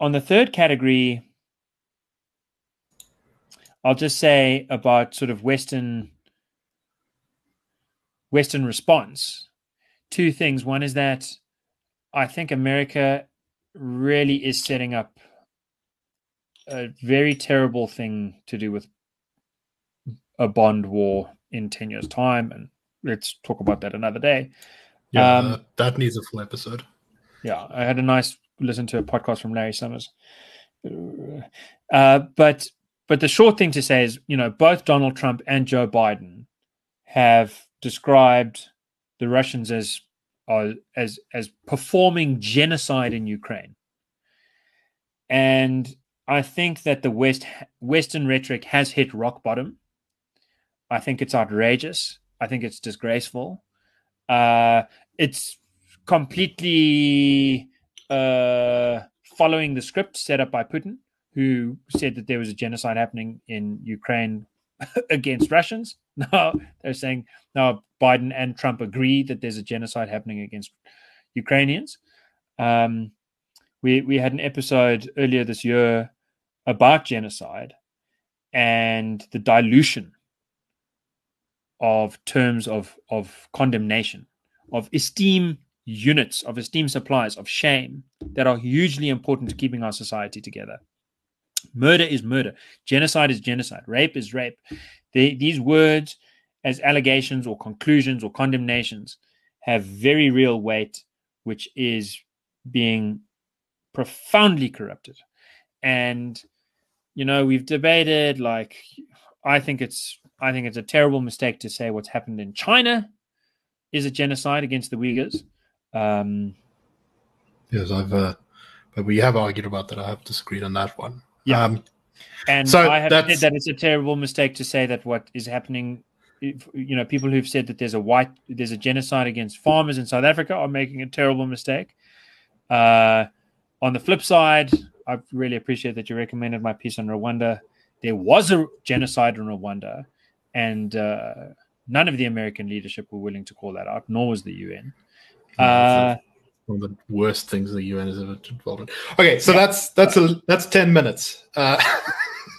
on the third category, I'll just say about sort of Western Western response. Two things. One is that I think America really is setting up a very terrible thing to do with a bond war in 10 years' time and let's talk about that another day. Yeah, um, that needs a full episode. Yeah, I had a nice listen to a podcast from Larry Summers. Uh, but but the short thing to say is, you know, both Donald Trump and Joe Biden have described the Russians as uh, as as performing genocide in Ukraine, and I think that the West Western rhetoric has hit rock bottom. I think it's outrageous. I think it's disgraceful. Uh, it's completely uh, following the script set up by Putin, who said that there was a genocide happening in Ukraine against Russians. Now they're saying now Biden and Trump agree that there's a genocide happening against Ukrainians. Um, we we had an episode earlier this year about genocide and the dilution of terms of of condemnation, of esteem units, of esteem supplies, of shame that are hugely important to keeping our society together. Murder is murder. Genocide is genocide. Rape is rape. These words, as allegations or conclusions or condemnations, have very real weight, which is being profoundly corrupted. And, you know, we've debated, like, I think it's I think it's a terrible mistake to say what's happened in China is a genocide against the Uyghurs. Um, yes, I've, uh, but we have argued about that. I have disagreed on that one. Yeah. Um, and so I have said that it's a terrible mistake to say that what is happening, you know, people who've said that there's a white, there's a genocide against farmers in South Africa are making a terrible mistake. Uh, on the flip side, I really appreciate that you recommended my piece on Rwanda. There was a genocide in Rwanda and uh, none of the American leadership were willing to call that out, nor was the UN. Uh, one of the worst things the UN has ever involved in. Okay, so yeah. that's that's a that's ten minutes. Uh,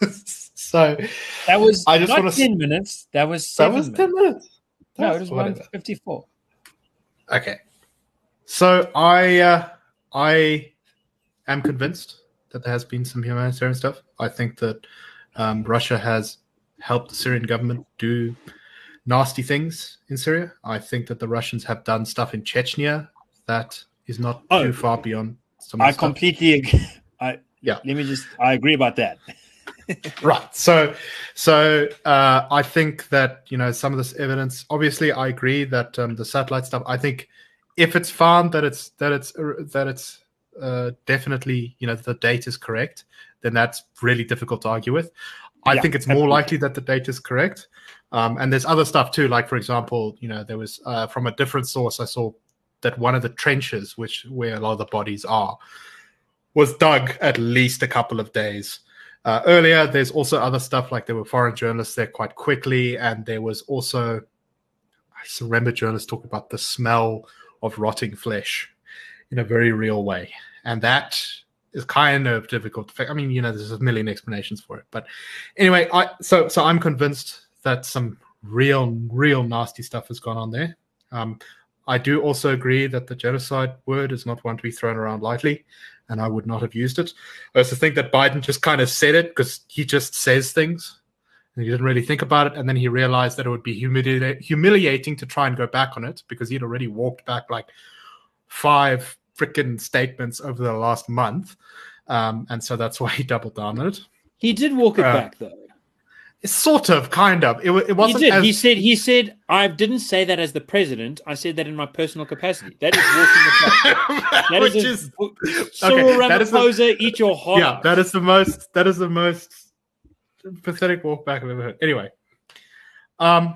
so that was I just not want to ten minutes. That was that was ten minutes. That no, it was one fifty four. Okay, so I uh, I am convinced that there has been some humanitarian stuff. I think that um, Russia has help the Syrian government do nasty things in Syria. I think that the Russians have done stuff in Chechnya that is not oh, too far beyond. Some I completely agree. I yeah. Let me just. I agree about that. right. So, so uh, I think that you know some of this evidence. Obviously, I agree that um, the satellite stuff. I think if it's found that it's that it's that it's uh, definitely you know the date is correct, then that's really difficult to argue with. I yeah, think it's more likely that the data is correct. Um, and there's other stuff too, like for example, you know, there was uh, from a different source I saw that one of the trenches, which where a lot of the bodies are, was dug at least a couple of days uh, earlier. There's also other stuff like there were foreign journalists there quite quickly, and there was also I remember journalists talking about the smell of rotting flesh in a very real way, and that is kind of difficult to fix. I mean, you know, there's a million explanations for it, but anyway, I so so I'm convinced that some real real nasty stuff has gone on there. Um, I do also agree that the genocide word is not one to be thrown around lightly, and I would not have used it. I also think that Biden just kind of said it because he just says things and he didn't really think about it. And then he realized that it would be humili- humiliating to try and go back on it because he'd already walked back like five freaking statements over the last month. Um, and so that's why he doubled down on it. He did walk it Uh, back though. Sort of, kind of. It, it He wasn't did. as He said. He said. I didn't say that as the president. I said that in my personal capacity. That is walking the back. That which is, a- is Cyril okay, that is the- eat your heart. yeah, that is the most that is the most pathetic walk back I've ever heard. Anyway, um,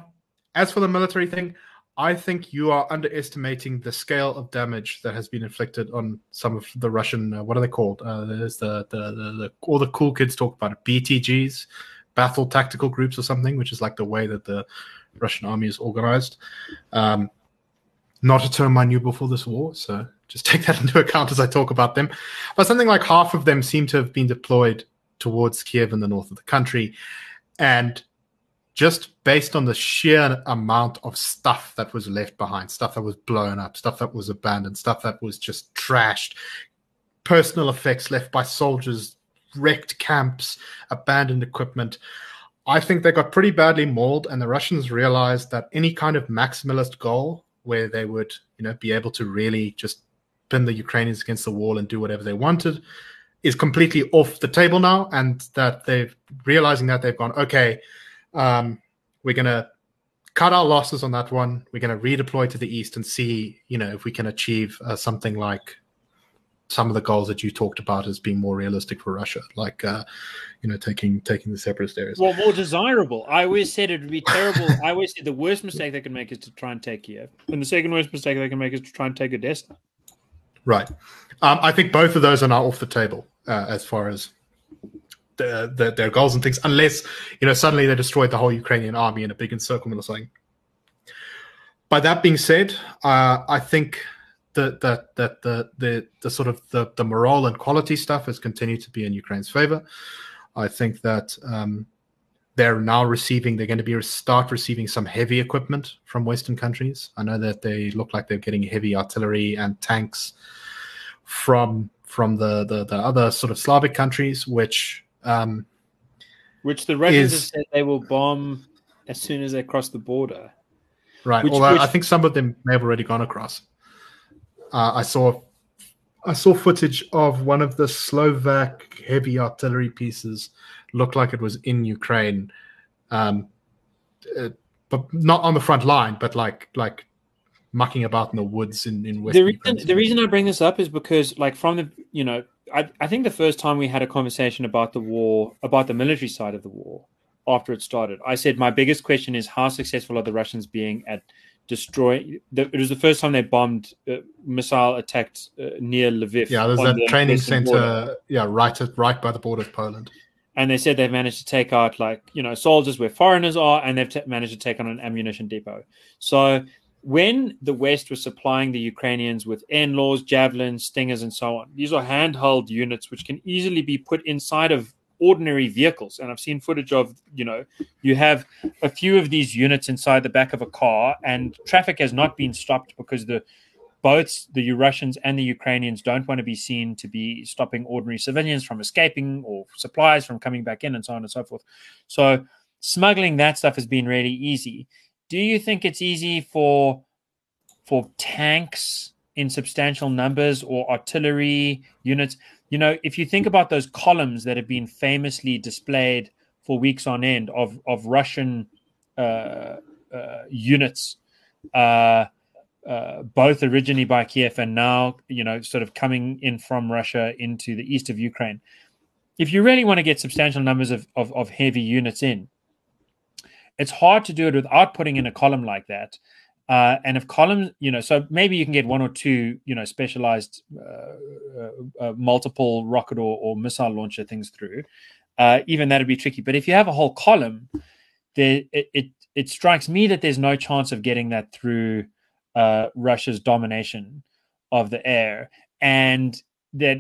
as for the military thing, I think you are underestimating the scale of damage that has been inflicted on some of the Russian. Uh, what are they called? Uh, there's the, the the the all the cool kids talk about it. BTGs, Battle Tactical Groups, or something, which is like the way that the Russian army is organized. Um, not a term I knew before this war, so just take that into account as I talk about them. But something like half of them seem to have been deployed towards Kiev in the north of the country. And just based on the sheer amount of stuff that was left behind, stuff that was blown up, stuff that was abandoned, stuff that was just trashed, personal effects left by soldiers, wrecked camps, abandoned equipment. I think they got pretty badly mauled, and the Russians realized that any kind of maximalist goal where they would, you know, be able to really just pin the Ukrainians against the wall and do whatever they wanted is completely off the table now, and that they've realizing that they've gone, okay, um, we're gonna cut our losses on that one. We're gonna redeploy to the east and see, you know, if we can achieve uh, something like some of the goals that you talked about as being more realistic for Russia, like uh, you know, taking taking the separatist areas. Well, more desirable. I always said it would be terrible. I always said the worst mistake they can make is to try and take Kiev, and the second worst mistake they can make is to try and take Odessa. Right. Um, I think both of those are now off the table uh, as far as the, the, their goals and things, unless you know suddenly they destroyed the whole Ukrainian army in a big encirclement or something. By that being said, uh, I think that that that the the the sort of the the morale and quality stuff has continued to be in Ukraine's favor. I think that um, they're now receiving they're going to be start receiving some heavy equipment from Western countries. I know that they look like they're getting heavy artillery and tanks from from the the, the other sort of Slavic countries, which um, Which the Russians Is- have said they will bomb as soon as they cross the border. right. Which- Although which- I think some of them may have already gone across. Uh, I saw I saw footage of one of the Slovak heavy artillery pieces looked like it was in Ukraine, um, uh, but not on the front line, but like like mucking about in the woods in in The Western reason, the reason I bring this up is because, like, from the you know, I, I think the first time we had a conversation about the war, about the military side of the war, after it started, I said my biggest question is how successful are the Russians being at destroying? The, it was the first time they bombed, uh, missile attacked uh, near Lviv. yeah, there's that the training center. border. Yeah, right at, right by the border of Poland. and they said they've managed to take out like you know soldiers where foreigners are and they've t- managed to take on an ammunition depot so when the west was supplying the ukrainians with NLAWs javelins stingers and so on these are handheld units which can easily be put inside of ordinary vehicles and i've seen footage of you know you have a few of these units inside the back of a car and traffic has not been stopped because the both the Russians and the Ukrainians don't want to be seen to be stopping ordinary civilians from escaping or supplies from coming back in and so on and so forth. So smuggling that stuff has been really easy. Do you think it's easy for for tanks in substantial numbers or artillery units? You know, if you think about those columns that have been famously displayed for weeks on end of of Russian uh, uh, units, uh, uh, both originally by Kiev and now, you know, sort of coming in from Russia into the east of Ukraine. If you really want to get substantial numbers of, of, of heavy units in, it's hard to do it without putting in a column like that. Uh, and if columns, you know, so maybe you can get one or two, you know, specialized uh, uh, uh, multiple rocket or, or missile launcher things through. Uh, even that'd be tricky. But if you have a whole column, there it, it it strikes me that there's no chance of getting that through uh, Russia's domination of the air, and that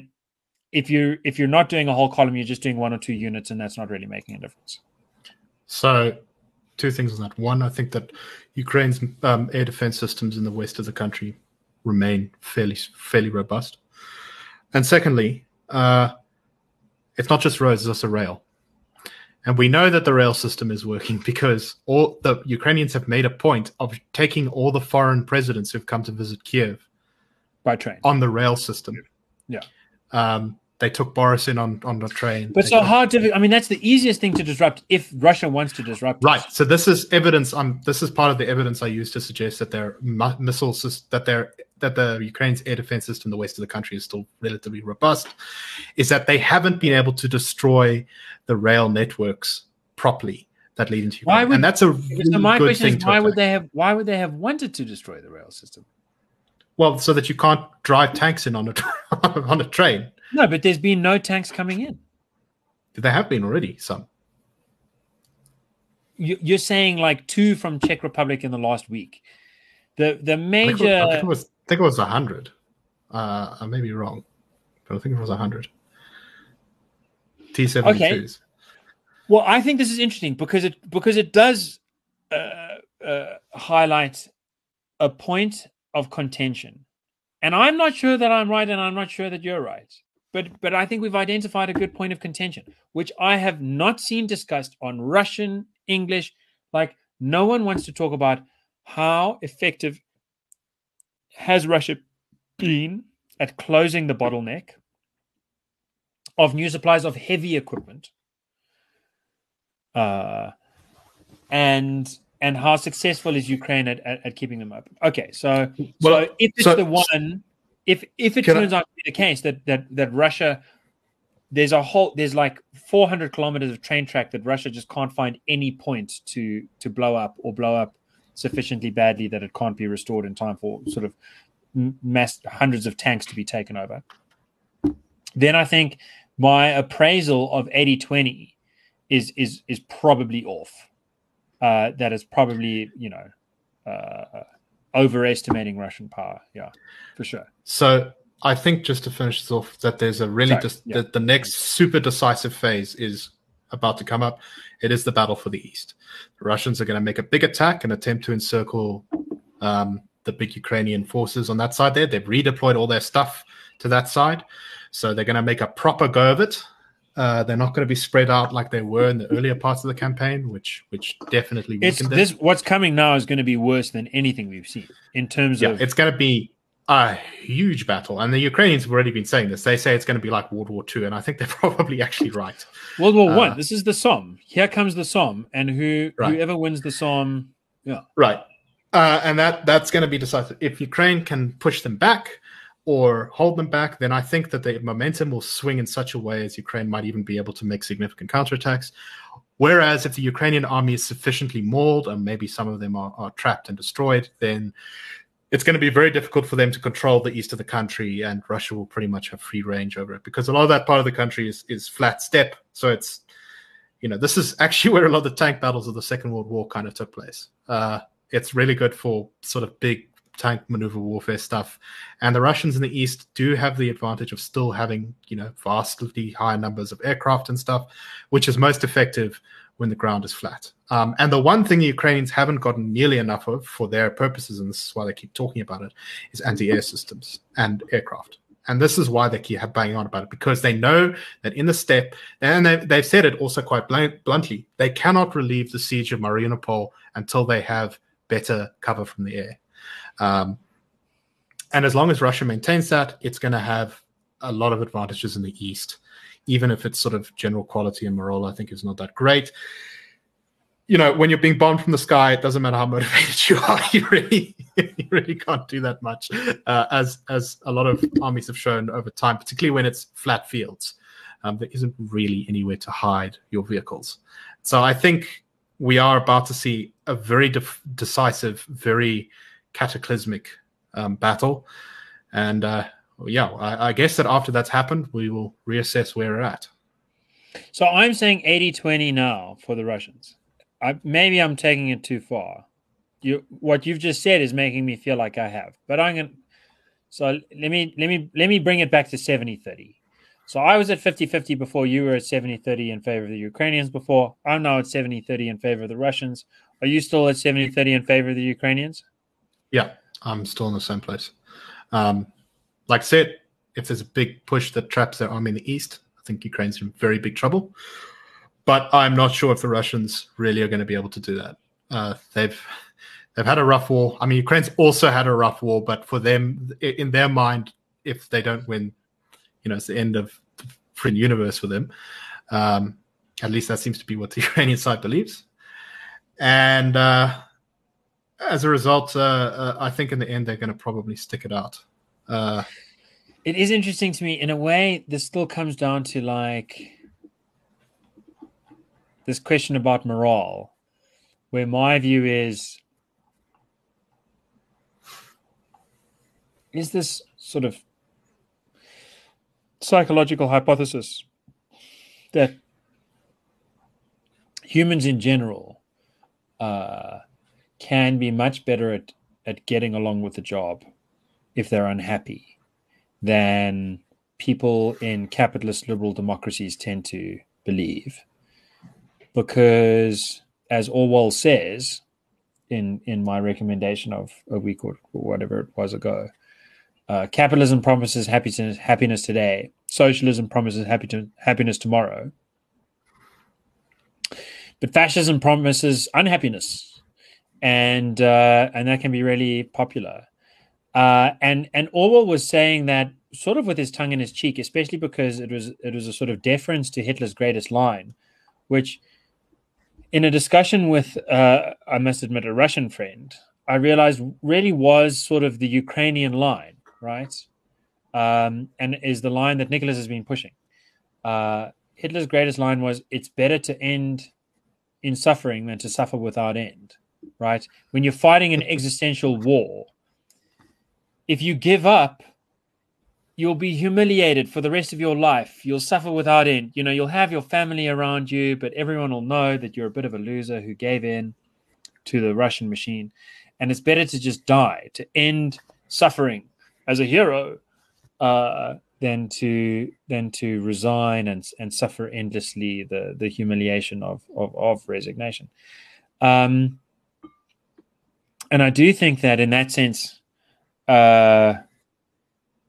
if you if you're not doing a whole column, you're just doing one or two units, and that's not really making a difference. So, two things on that. One, I think that Ukraine's um, air defense systems in the west of the country remain fairly fairly robust. And secondly, uh, it's not just roads; it's also rail. And we know that the rail system is working because all the Ukrainians have made a point of taking all the foreign presidents who've come to visit Kiev by train on the rail system. Yeah. Um, they took Boris in on on the train. But They so hard to. I mean, that's the easiest thing to disrupt if Russia wants to disrupt. Right. So this is evidence. I'm. this is part of the evidence I use to suggest that their missiles, that their that the Ukraine's air defense system, the west of the country, is still relatively robust. Is that they haven't been able to destroy the rail networks properly that lead into Ukraine, Why would- and that's a really So my good question thing is, why would they have? Why would they have wanted to destroy the rail system? Well, so that you can't drive tanks in on a on a train. No, but there's been no tanks coming in. There have been already some. You- You're saying like two from Czech Republic in the last week. The the I think, it was, I major think it was. I think it was a hundred. Uh, I may be wrong, but I think it was a hundred. T seventy twos. Well, I think this is interesting because it because it does uh, uh, highlight a point of contention, and I'm not sure that I'm right, and I'm not sure that you're right. But but I think we've identified a good point of contention, which I have not seen discussed on Russian, English. Like no one wants to talk about how effective has Russia been at closing the bottleneck of new supplies of heavy equipment uh, and and how successful is Ukraine at, at, at keeping them open? Okay, so Well, so if it's so- the one, if if it Can I- turns out to be the case that that that Russia, there's a whole there's like 400 kilometers of train track that Russia just can't find any point to to blow up or blow up sufficiently badly that it can't be restored in time for sort of mass hundreds of tanks to be taken over. Then I think my appraisal of 80-20 is is is probably off. Uh, that is probably you know uh, overestimating Russian power. Yeah, for sure. So I think just to finish this off, that there's a really Sorry, dis- yeah. the, the next super decisive phase is about to come up. It is the battle for the east. The Russians are going to make a big attack and attempt to encircle um, the big Ukrainian forces on that side. There, they've redeployed all their stuff to that side, so they're going to make a proper go of it. Uh, they're not going to be spread out like they were in the earlier parts of the campaign, which which definitely It's this. What's coming now is going to be worse than anything we've seen in terms yeah, of. it's going to be a huge battle, and the Ukrainians have already been saying this. They say it's going to be like World War II, and I think they're probably actually right. World War uh, One. This is the Somme. Here comes the Somme, and who Right. whoever wins the Somme. Yeah, Right, uh, and that that's going to be decisive. If Ukraine can push them back or hold them back, then I think that the momentum will swing in such a way as Ukraine might even be able to make significant counterattacks. Whereas if the Ukrainian army is sufficiently mauled, and maybe some of them are, are trapped and destroyed, then it's going to be very difficult for them to control the east of the country, and Russia will pretty much have free range over it because a lot of that part of the country is, is flat steppe. So it's, you know, this is actually where a lot of the tank battles of the Second World War kind of took place. Uh, it's really good for sort of big tank maneuver warfare stuff. And the Russians in the east do have the advantage of still having, you know, vastly high numbers of aircraft and stuff, which is most effective when the ground is flat. Um, and the one thing the Ukrainians haven't gotten nearly enough of for their purposes, and this is why they keep talking about it, is anti-air systems and aircraft. And this is why they keep banging on about it because they know that in the steppe, and they've, they've said it also quite blunt, bluntly, they cannot relieve the siege of Mariupol until they have better cover from the air. Um, and as long as Russia maintains that, it's going to have a lot of advantages in the east, even if its sort of general quality and morale, I think, is not that great. You know, when you're being bombed from the sky, it doesn't matter how motivated you are. You really, you really can't do that much, uh, as as a lot of armies have shown over time, particularly when it's flat fields. Um, there isn't really anywhere to hide your vehicles. So I think we are about to see a very def- decisive, very cataclysmic um, battle. And uh, yeah, I, I guess that after that's happened, we will reassess where we're at. So I'm saying 80-20 now for the Russians. I, maybe I'm taking it too far. You what you've just said is making me feel like I have. But I'm going to so let me let me let me bring it back to 70-30. So I was at 50 50 before. You were at 70 30 in favor of the Ukrainians before. I'm now at 70 30 in favor of the Russians. Are you still at 70 30 in favor of the Ukrainians? Yeah, I'm still in the same place. Um, like I said, if there's a big push that traps their army in the east, I think Ukraine's in very big trouble. But I'm not sure if the Russians really are going to be able to do that. Uh, they've they've had a rough war. I mean, Ukraine's also had a rough war, but for them, in their mind, if they don't win, you know, it's the end of the free universe for them. Um, at least that seems to be what the Ukrainian side believes. And uh, as a result, uh, uh, I think in the end they're going to probably stick it out. Uh, it is interesting to me in a way. This still comes down to like this question about morale, where my view is: is this sort of psychological hypothesis that humans in general uh, can be much better at, at getting along with the job if they're unhappy than people in capitalist liberal democracies tend to believe. Because, as Orwell says in, in my recommendation of a week or whatever it was ago, uh, capitalism promises happiness, happiness today. Socialism promises happy to, happiness tomorrow. But fascism promises unhappiness, and uh, and that can be really popular. Uh, and and Orwell was saying that sort of with his tongue in his cheek, especially because it was it was a sort of deference to Hitler's greatest line, which in a discussion with uh, I must admit a Russian friend, I realized really was sort of the Ukrainian line right? Um, and is the line that Nicholas has been pushing. Uh, Hitler's greatest line was, "It's better to end in suffering than to suffer without end." Right? When you're fighting an existential war, if you give up, you'll be humiliated for the rest of your life. You'll suffer without end. You know, you'll have your family around you, but everyone will know that you're a bit of a loser who gave in to the Russian machine. And it's better to just die, to end suffering as a hero uh, than to than to resign and and suffer endlessly the the humiliation of of, of resignation. Um, and I do think that in that sense, uh,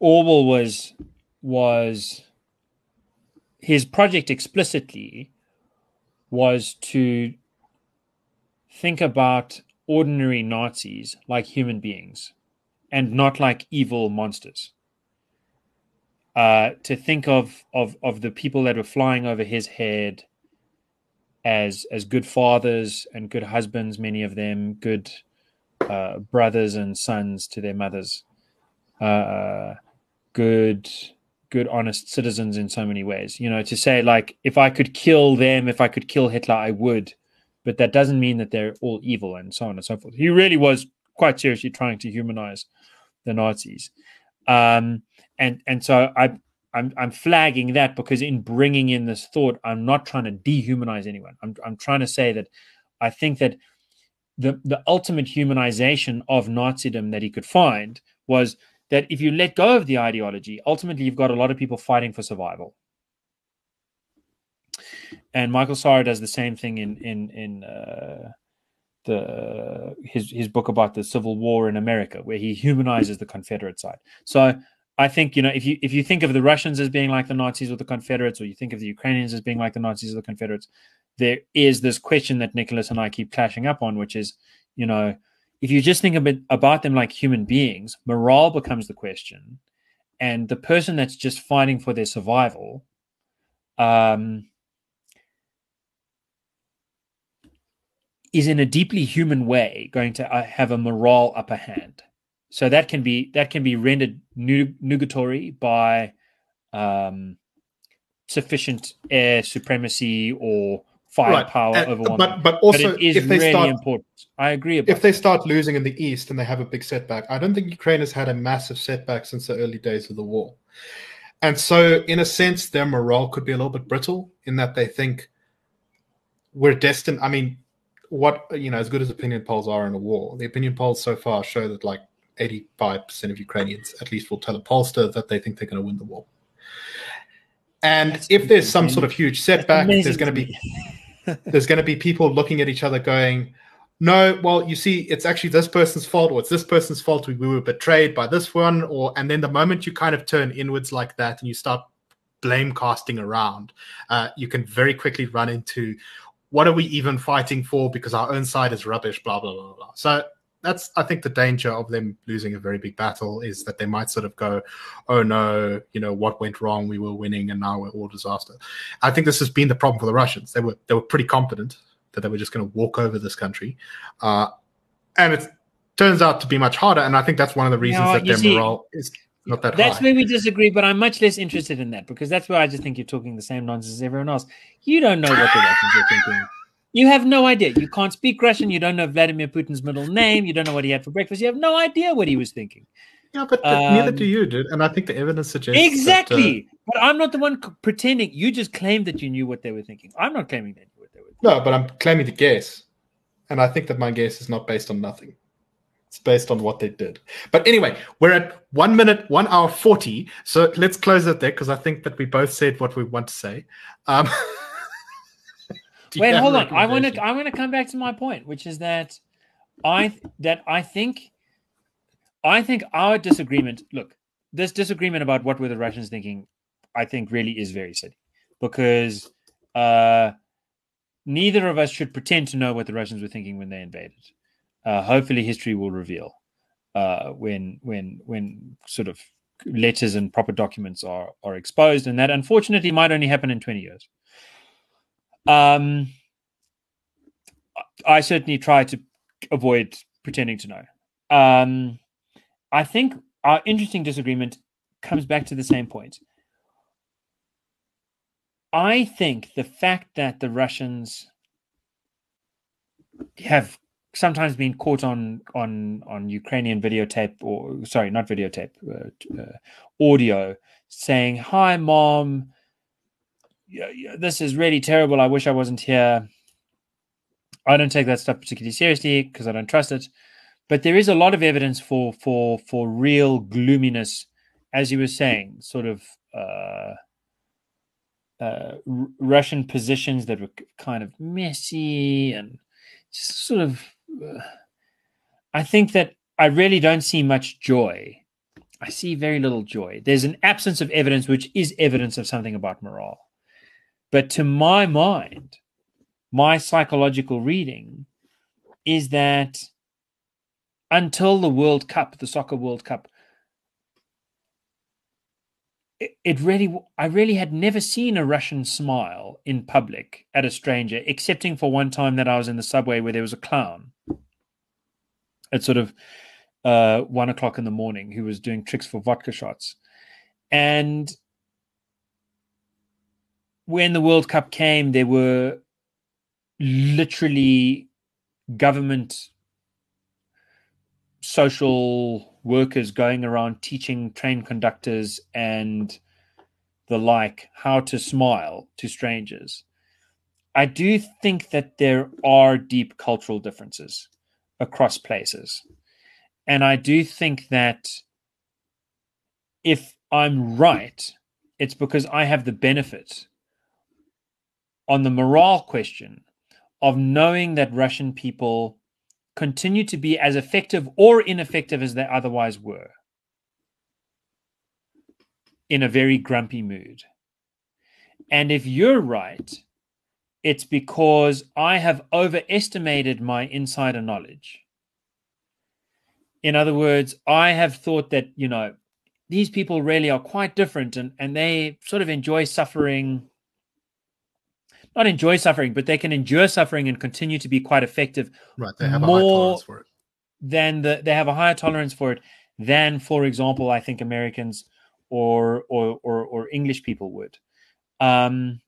Orwell was was his project explicitly was to think about ordinary Nazis like human beings and not like evil monsters. Uh, to think of, of of the people that were flying over his head as as good fathers and good husbands, many of them good uh, brothers and sons to their mothers, uh, good good honest citizens in so many ways. You know, to say like if I could kill them, if I could kill Hitler, I would, but that doesn't mean that they're all evil and so on and so forth. He really was quite seriously trying to humanize the Nazis. Um, and and so I I'm I'm flagging that because in bringing in this thought, I'm not trying to dehumanize anyone. I'm I'm trying to say that I think that the the ultimate humanization of Nazism that he could find was that if you let go of the ideology, ultimately you've got a lot of people fighting for survival. And Michael Shaara does the same thing in in in uh, the his his book about the Civil War in America, where he humanizes the Confederate side. So I think you know if you if you think of the Russians as being like the Nazis or the Confederates, or you think of the Ukrainians as being like the Nazis or the Confederates, there is this question that Nicholas and I keep clashing up on, which is you know if you just think a bit about them like human beings, morale becomes the question, and the person that's just fighting for their survival. Um, is in a deeply human way going to uh, have a morale upper hand. So that can be that can be rendered nugatory by um, sufficient air supremacy or firepower right. over one. But but also but it is if they really start, important. I agree. if they start losing in the east and they have a big setback, I don't think Ukraine has had a massive setback since the early days of the war. And so, in a sense, their morale could be a little bit brittle in that they think we're destined. I mean, what you know, as good as opinion polls are in a war, the opinion polls so far show that like 85% of Ukrainians at least will tell a pollster that they think they're going to win the war. And That's if there's some sort of huge setback, there's going to be there's going to be people looking at each other going, "No, well, you see, it's actually this person's fault, or it's this person's fault. We, we were betrayed by this one." Or and then the moment you kind of turn inwards like that and you start blame casting around, uh, you can very quickly run into what are we even fighting for because our own side is rubbish, blah blah blah blah. So that's I think the danger of them losing a very big battle is that they might sort of go, oh no, you know what went wrong? We were winning and now we're all disaster. I think this has been the problem for the Russians. They were they were pretty confident that they were just going to walk over this country, uh, and it turns out to be much harder. And I think that's one of the reasons No, that their see, morale is not that That's high. where we disagree, but I'm much less interested in that because that's where I just think you're talking the same nonsense as everyone else. You don't know what the Russians are thinking. You have no idea. You can't speak Russian. You don't know Vladimir Putin's middle name. You don't know what he had for breakfast. You have no idea what he was thinking. yeah, but, but neither um, do you, dude. And I think the evidence suggests that, uh, Exactly. But I'm not the one c- pretending. You just claimed that you knew what they were thinking. I'm not claiming they knew what they were thinking. No, but I'm claiming to guess. And I think that my guess is not based on nothing. It's based on what they did. But anyway, we're at one minute, one hour 40. So let's close it there because I think that we both said what we want to say. Um, you Wait, hold on. I want to. I want to come back to my point, which is that I that I think I think our disagreement. Look, this disagreement about what were the Russians thinking, I think really is very silly because uh, neither of us should pretend to know what the Russians were thinking when they invaded. Uh, hopefully, history will reveal uh, when when when sort of letters and proper documents are are exposed, and that unfortunately might only happen in twenty years. Um, I certainly try to avoid pretending to know. Um, I think our interesting disagreement comes back to the same point. I think the fact that the Russians have sometimes been caught on on on Ukrainian videotape or sorry, not videotape, uh, uh, audio saying, "Hi, mom, this is really terrible. I wish I wasn't here." I don't take that stuff particularly seriously because I don't trust it. But there is a lot of evidence for for for real gloominess, as you were saying, sort of uh, uh, R- Russian positions that were kind of messy and just sort of. Uh, I think that I really don't see much joy. I see very little joy. There's an absence of evidence, which is evidence of something about morale. But to my mind, my psychological reading is that until the World Cup, the soccer World Cup, it, really, I really had never seen a Russian smile in public at a stranger, excepting for one time that I was in the subway where there was a clown at sort of uh, one o'clock in the morning who was doing tricks for vodka shots. And when the World Cup came, there were literally government social workers going around teaching train conductors and the like how to smile to strangers. I do think that there are deep cultural differences across places. And I do think that if I'm right, it's because I have the benefit on the morale question of knowing that Russian people continue to be as effective or ineffective as they otherwise were in a very grumpy mood. And if you're right, it's because I have overestimated my insider knowledge. In other words, I have thought that, you know, these people really are quite different and, and they sort of enjoy suffering not enjoy suffering, but they can endure suffering and continue to be quite effective Right, they have a high tolerance for it. than the they have a higher tolerance for it than, for example, I think Americans or or or, or English people would. Um,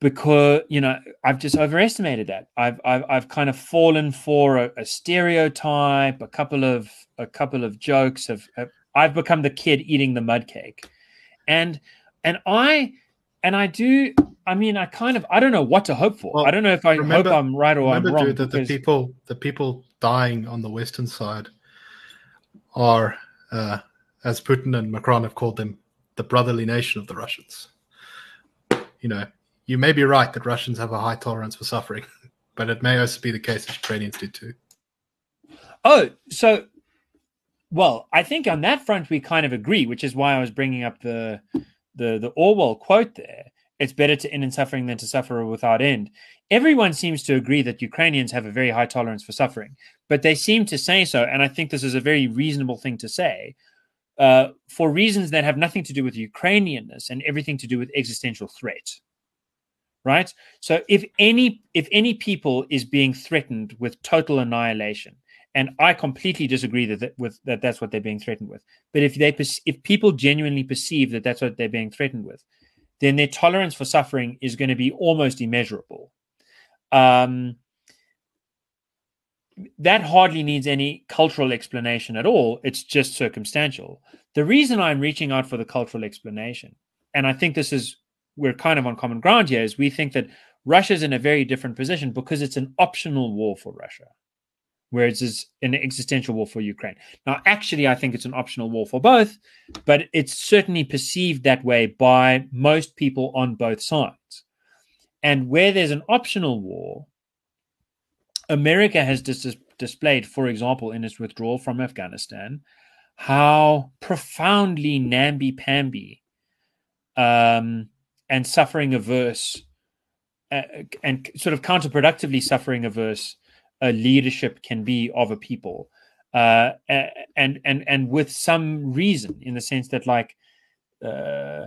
because you know I've just overestimated that. I've I've, I've kind of fallen for a, a stereotype, a couple of a couple of jokes. Of, of I've become the kid eating the mud cake, and and I and I do. I mean, I kind of I don't know what to hope for. Well, I don't know if I remember- hope I'm right or I'm wrong. dude, that the people the people dying on the western side are, uh, as Putin and Macron have called them, the brotherly nation of the Russians. You know, you may be right that Russians have a high tolerance for suffering, but it may also be the case that Ukrainians do too. Oh, so well, I think on that front we kind of agree, which is why I was bringing up the the the Orwell quote there. It's better to end in suffering than to suffer without end. Everyone seems to agree that Ukrainians have a very high tolerance for suffering, but they seem to say so, and I think this is a very reasonable thing to say, uh, for reasons that have nothing to do with Ukrainianness and everything to do with existential threat. Right. So if any if any people is being threatened with total annihilation, and I completely disagree that, that with that that's what they're being threatened with. But if they if people genuinely perceive that that's what they're being threatened with, then their tolerance for suffering is going to be almost immeasurable. Um, that hardly needs any cultural explanation at all. It's just circumstantial. The reason I'm reaching out for the cultural explanation, and I think this is we're kind of on common ground here, is we think that Russia's in a very different position because it's an optional war for Russia whereas it's an existential war for Ukraine. Now, actually, I think it's an optional war for both, but it's certainly perceived that way by most people on both sides. And where there's an optional war, America has dis- displayed, for example, in its withdrawal from Afghanistan, how profoundly namby-pamby um, and suffering averse uh, and sort of counterproductively suffering averse a leadership can be of a people. Uh, and and and with some reason in the sense that like uh,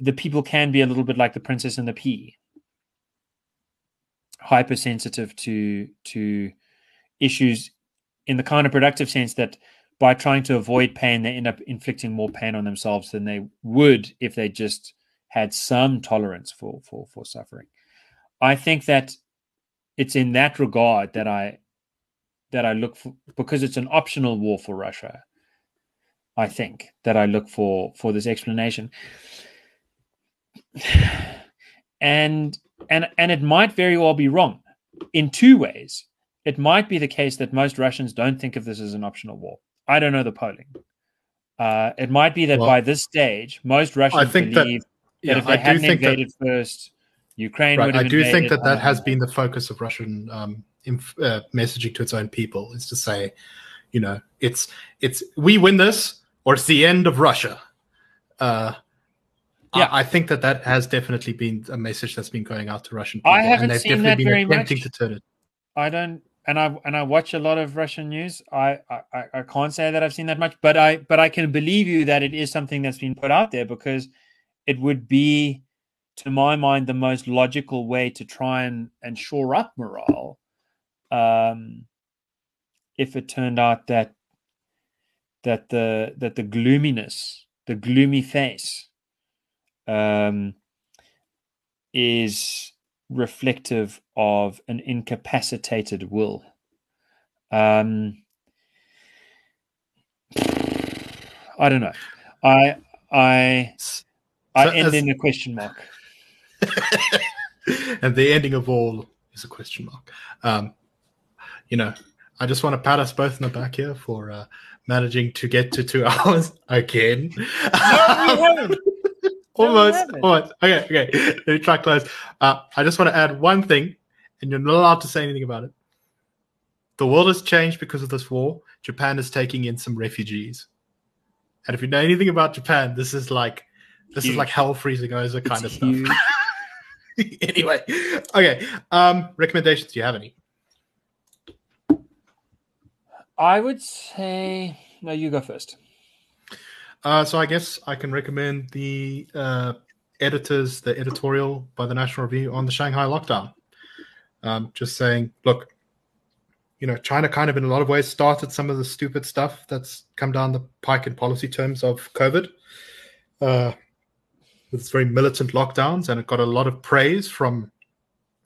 the people can be a little bit like the princess and the pea. Hypersensitive to to issues in the kind of productive sense that by trying to avoid pain they end up inflicting more pain on themselves than they would if they just had some tolerance for for for suffering. I think that it's in that regard that I that I look for because it's an optional war for Russia. I think that I look for for this explanation, and and and it might very well be wrong in two ways. It might be the case that most Russians don't think of this as an optional war. I don't know the polling. Uh, it might be that well, by this stage, most Russians believe that, yeah, if they I hadn't invaded that, first, Ukraine right. I do think that that has been the focus of Russian um, inf- uh, messaging to its own people is to say, you know, it's it's we win this or it's the end of Russia. Uh, yeah, I, I, think that that has definitely been a message that's been going out to Russian people, I haven't and they've seen definitely that been very attempting much. to turn it. I don't, and I and I watch a lot of Russian news. I, I I can't say that I've seen that much, but I but I can believe you that it is something that's been put out there because it would be to my mind, the most logical way to try and, and shore up morale. Um, if it turned out that that the that the gloominess, the gloomy face, um, is reflective of an incapacitated will. Um, I don't know. I I I so end as, in a question mark. and the ending of all is a question mark. Um, you know, I just want to pat us both in the back here for uh, managing to get to two hours again. No, almost, no, almost. Okay, okay. Let me try close. Uh, I just want to add one thing, and you're not allowed to say anything about it. The world has changed because of this war. Japan is taking in some refugees. And if you know anything about Japan, this is like this huge. is like hell freezing over kind it's of stuff. anyway, okay. Um, recommendations? Do you have any? I would say no. You go first. Uh, so I guess I can recommend the uh, editors, the editorial by the National Review on the Shanghai lockdown. Um, just saying, look, you know, China kind of in a lot of ways started some of the stupid stuff that's come down the pike in policy terms of COVID. Uh, with its very militant lockdowns, and it got a lot of praise from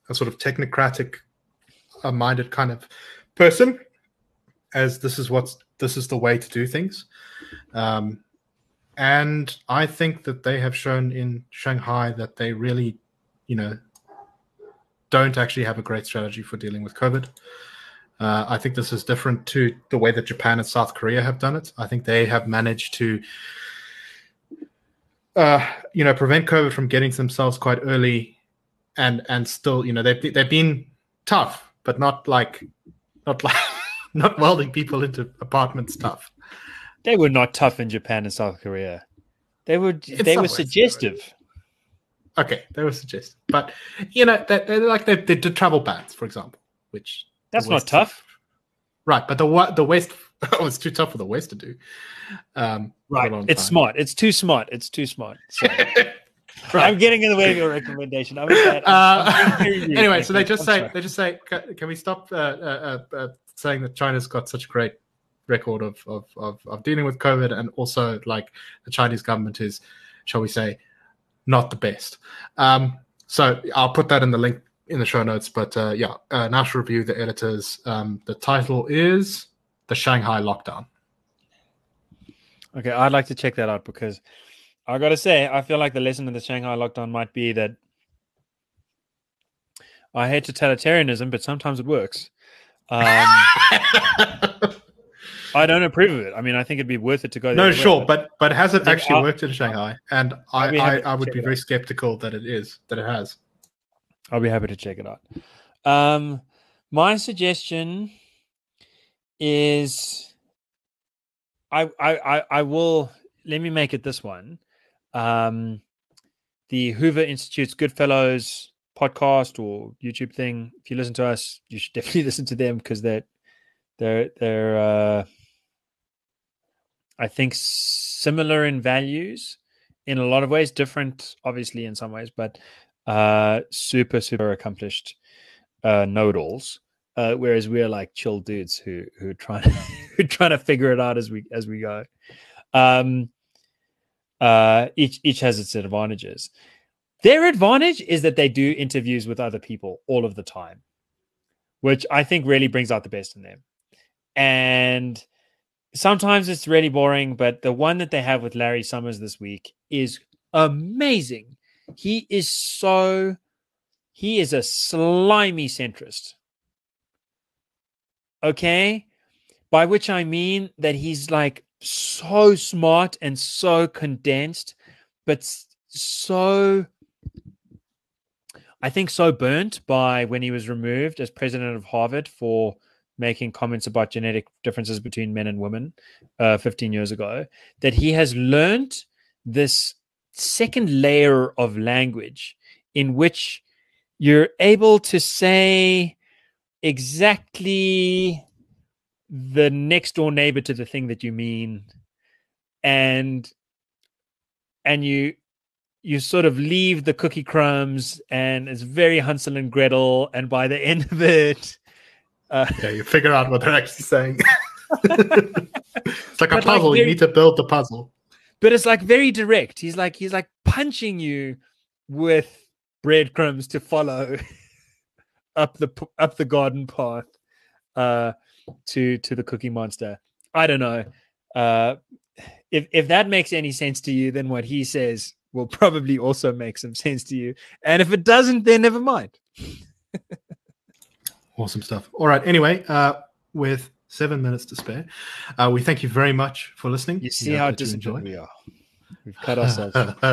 a sort of technocratic uh, minded kind of person, as this is what's this is the way to do things. Um, and I think that they have shown in Shanghai that they really, you know, don't actually have a great strategy for dealing with COVID. Uh, I think this is different to the way that Japan and South Korea have done it. I think they have managed to uh, you know, prevent COVID from getting to themselves quite early, and and still, you know, they've they've been tough, but not like not like not welding people into apartments tough. They were not tough in Japan and South Korea. They were they were suggestive. Okay, they were suggestive, but you know, they, they like they, they did travel bans, for example, which that's not tough, right? But the the West oh, it's too tough for the West to do. Um, right, it's time. smart. It's too smart. It's too smart. So. Right. I'm getting in the way of your recommendation. I'm, uh, anyway, so they just I'm say sorry. they just say, can we stop uh, uh, uh, uh, saying that China's got such a great record of, of, of of dealing with COVID, and also like the Chinese government is, shall we say, not the best. Um, so I'll put that in the link in the show notes. But uh, yeah, uh, National Review, the editors. Um, the title is the Shanghai lockdown. Okay, I'd like to check that out because I got to say, I feel like the lesson of the Shanghai lockdown might be that I hate totalitarianism, but sometimes it works. Um, I don't approve of it. I mean, I think it'd be worth it to go. No, sure, way. but but has it actually worked in Shanghai? And I I, I would be very out. skeptical that it is that it has. I'll be happy to check it out. Um, my suggestion is, I I I, will let me make it this one. Um, the Hoover Institute's Goodfellows podcast or YouTube thing. If you listen to us, you should definitely listen to them because they're they're they're uh, I think similar in values in a lot of ways, different obviously in some ways, but uh, super super accomplished uh, know-it-alls. Uh, whereas we're like chill dudes who who are trying who trying to figure it out as we as we go. Um, uh, each each has its advantages. Their advantage is that they do interviews with other people all of the time, which I think really brings out the best in them. And sometimes it's really boring, but the one that they have with Larry Summers this week is amazing. He is so he is a slimy centrist. Okay? By which I mean that he's like so smart and so condensed, but so I think so burnt by when he was removed as president of Harvard for making comments about genetic differences between men and women uh, 15 years ago that he has learned this second layer of language in which you're able to say exactly the next door neighbor to the thing that you mean and and you you sort of leave the cookie crumbs and it's very Hansel and Gretel and by the end of it uh, yeah, you figure out what they're actually saying. it's like a puzzle. Like you need to build the puzzle. But it's like very direct. He's like he's like punching you with breadcrumbs to follow up the up the garden path uh, to to the Cookie Monster. I don't know. Uh, if if that makes any sense to you, then what he says will probably also make some sense to you. And if it doesn't, then never mind. Awesome stuff. All right. Anyway, uh, with seven minutes to spare, uh, we thank you very much for listening. You see how disciplined we are. We've cut ourselves.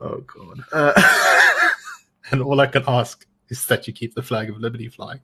oh God! Uh, and all I can ask is that you keep the flag of liberty flying.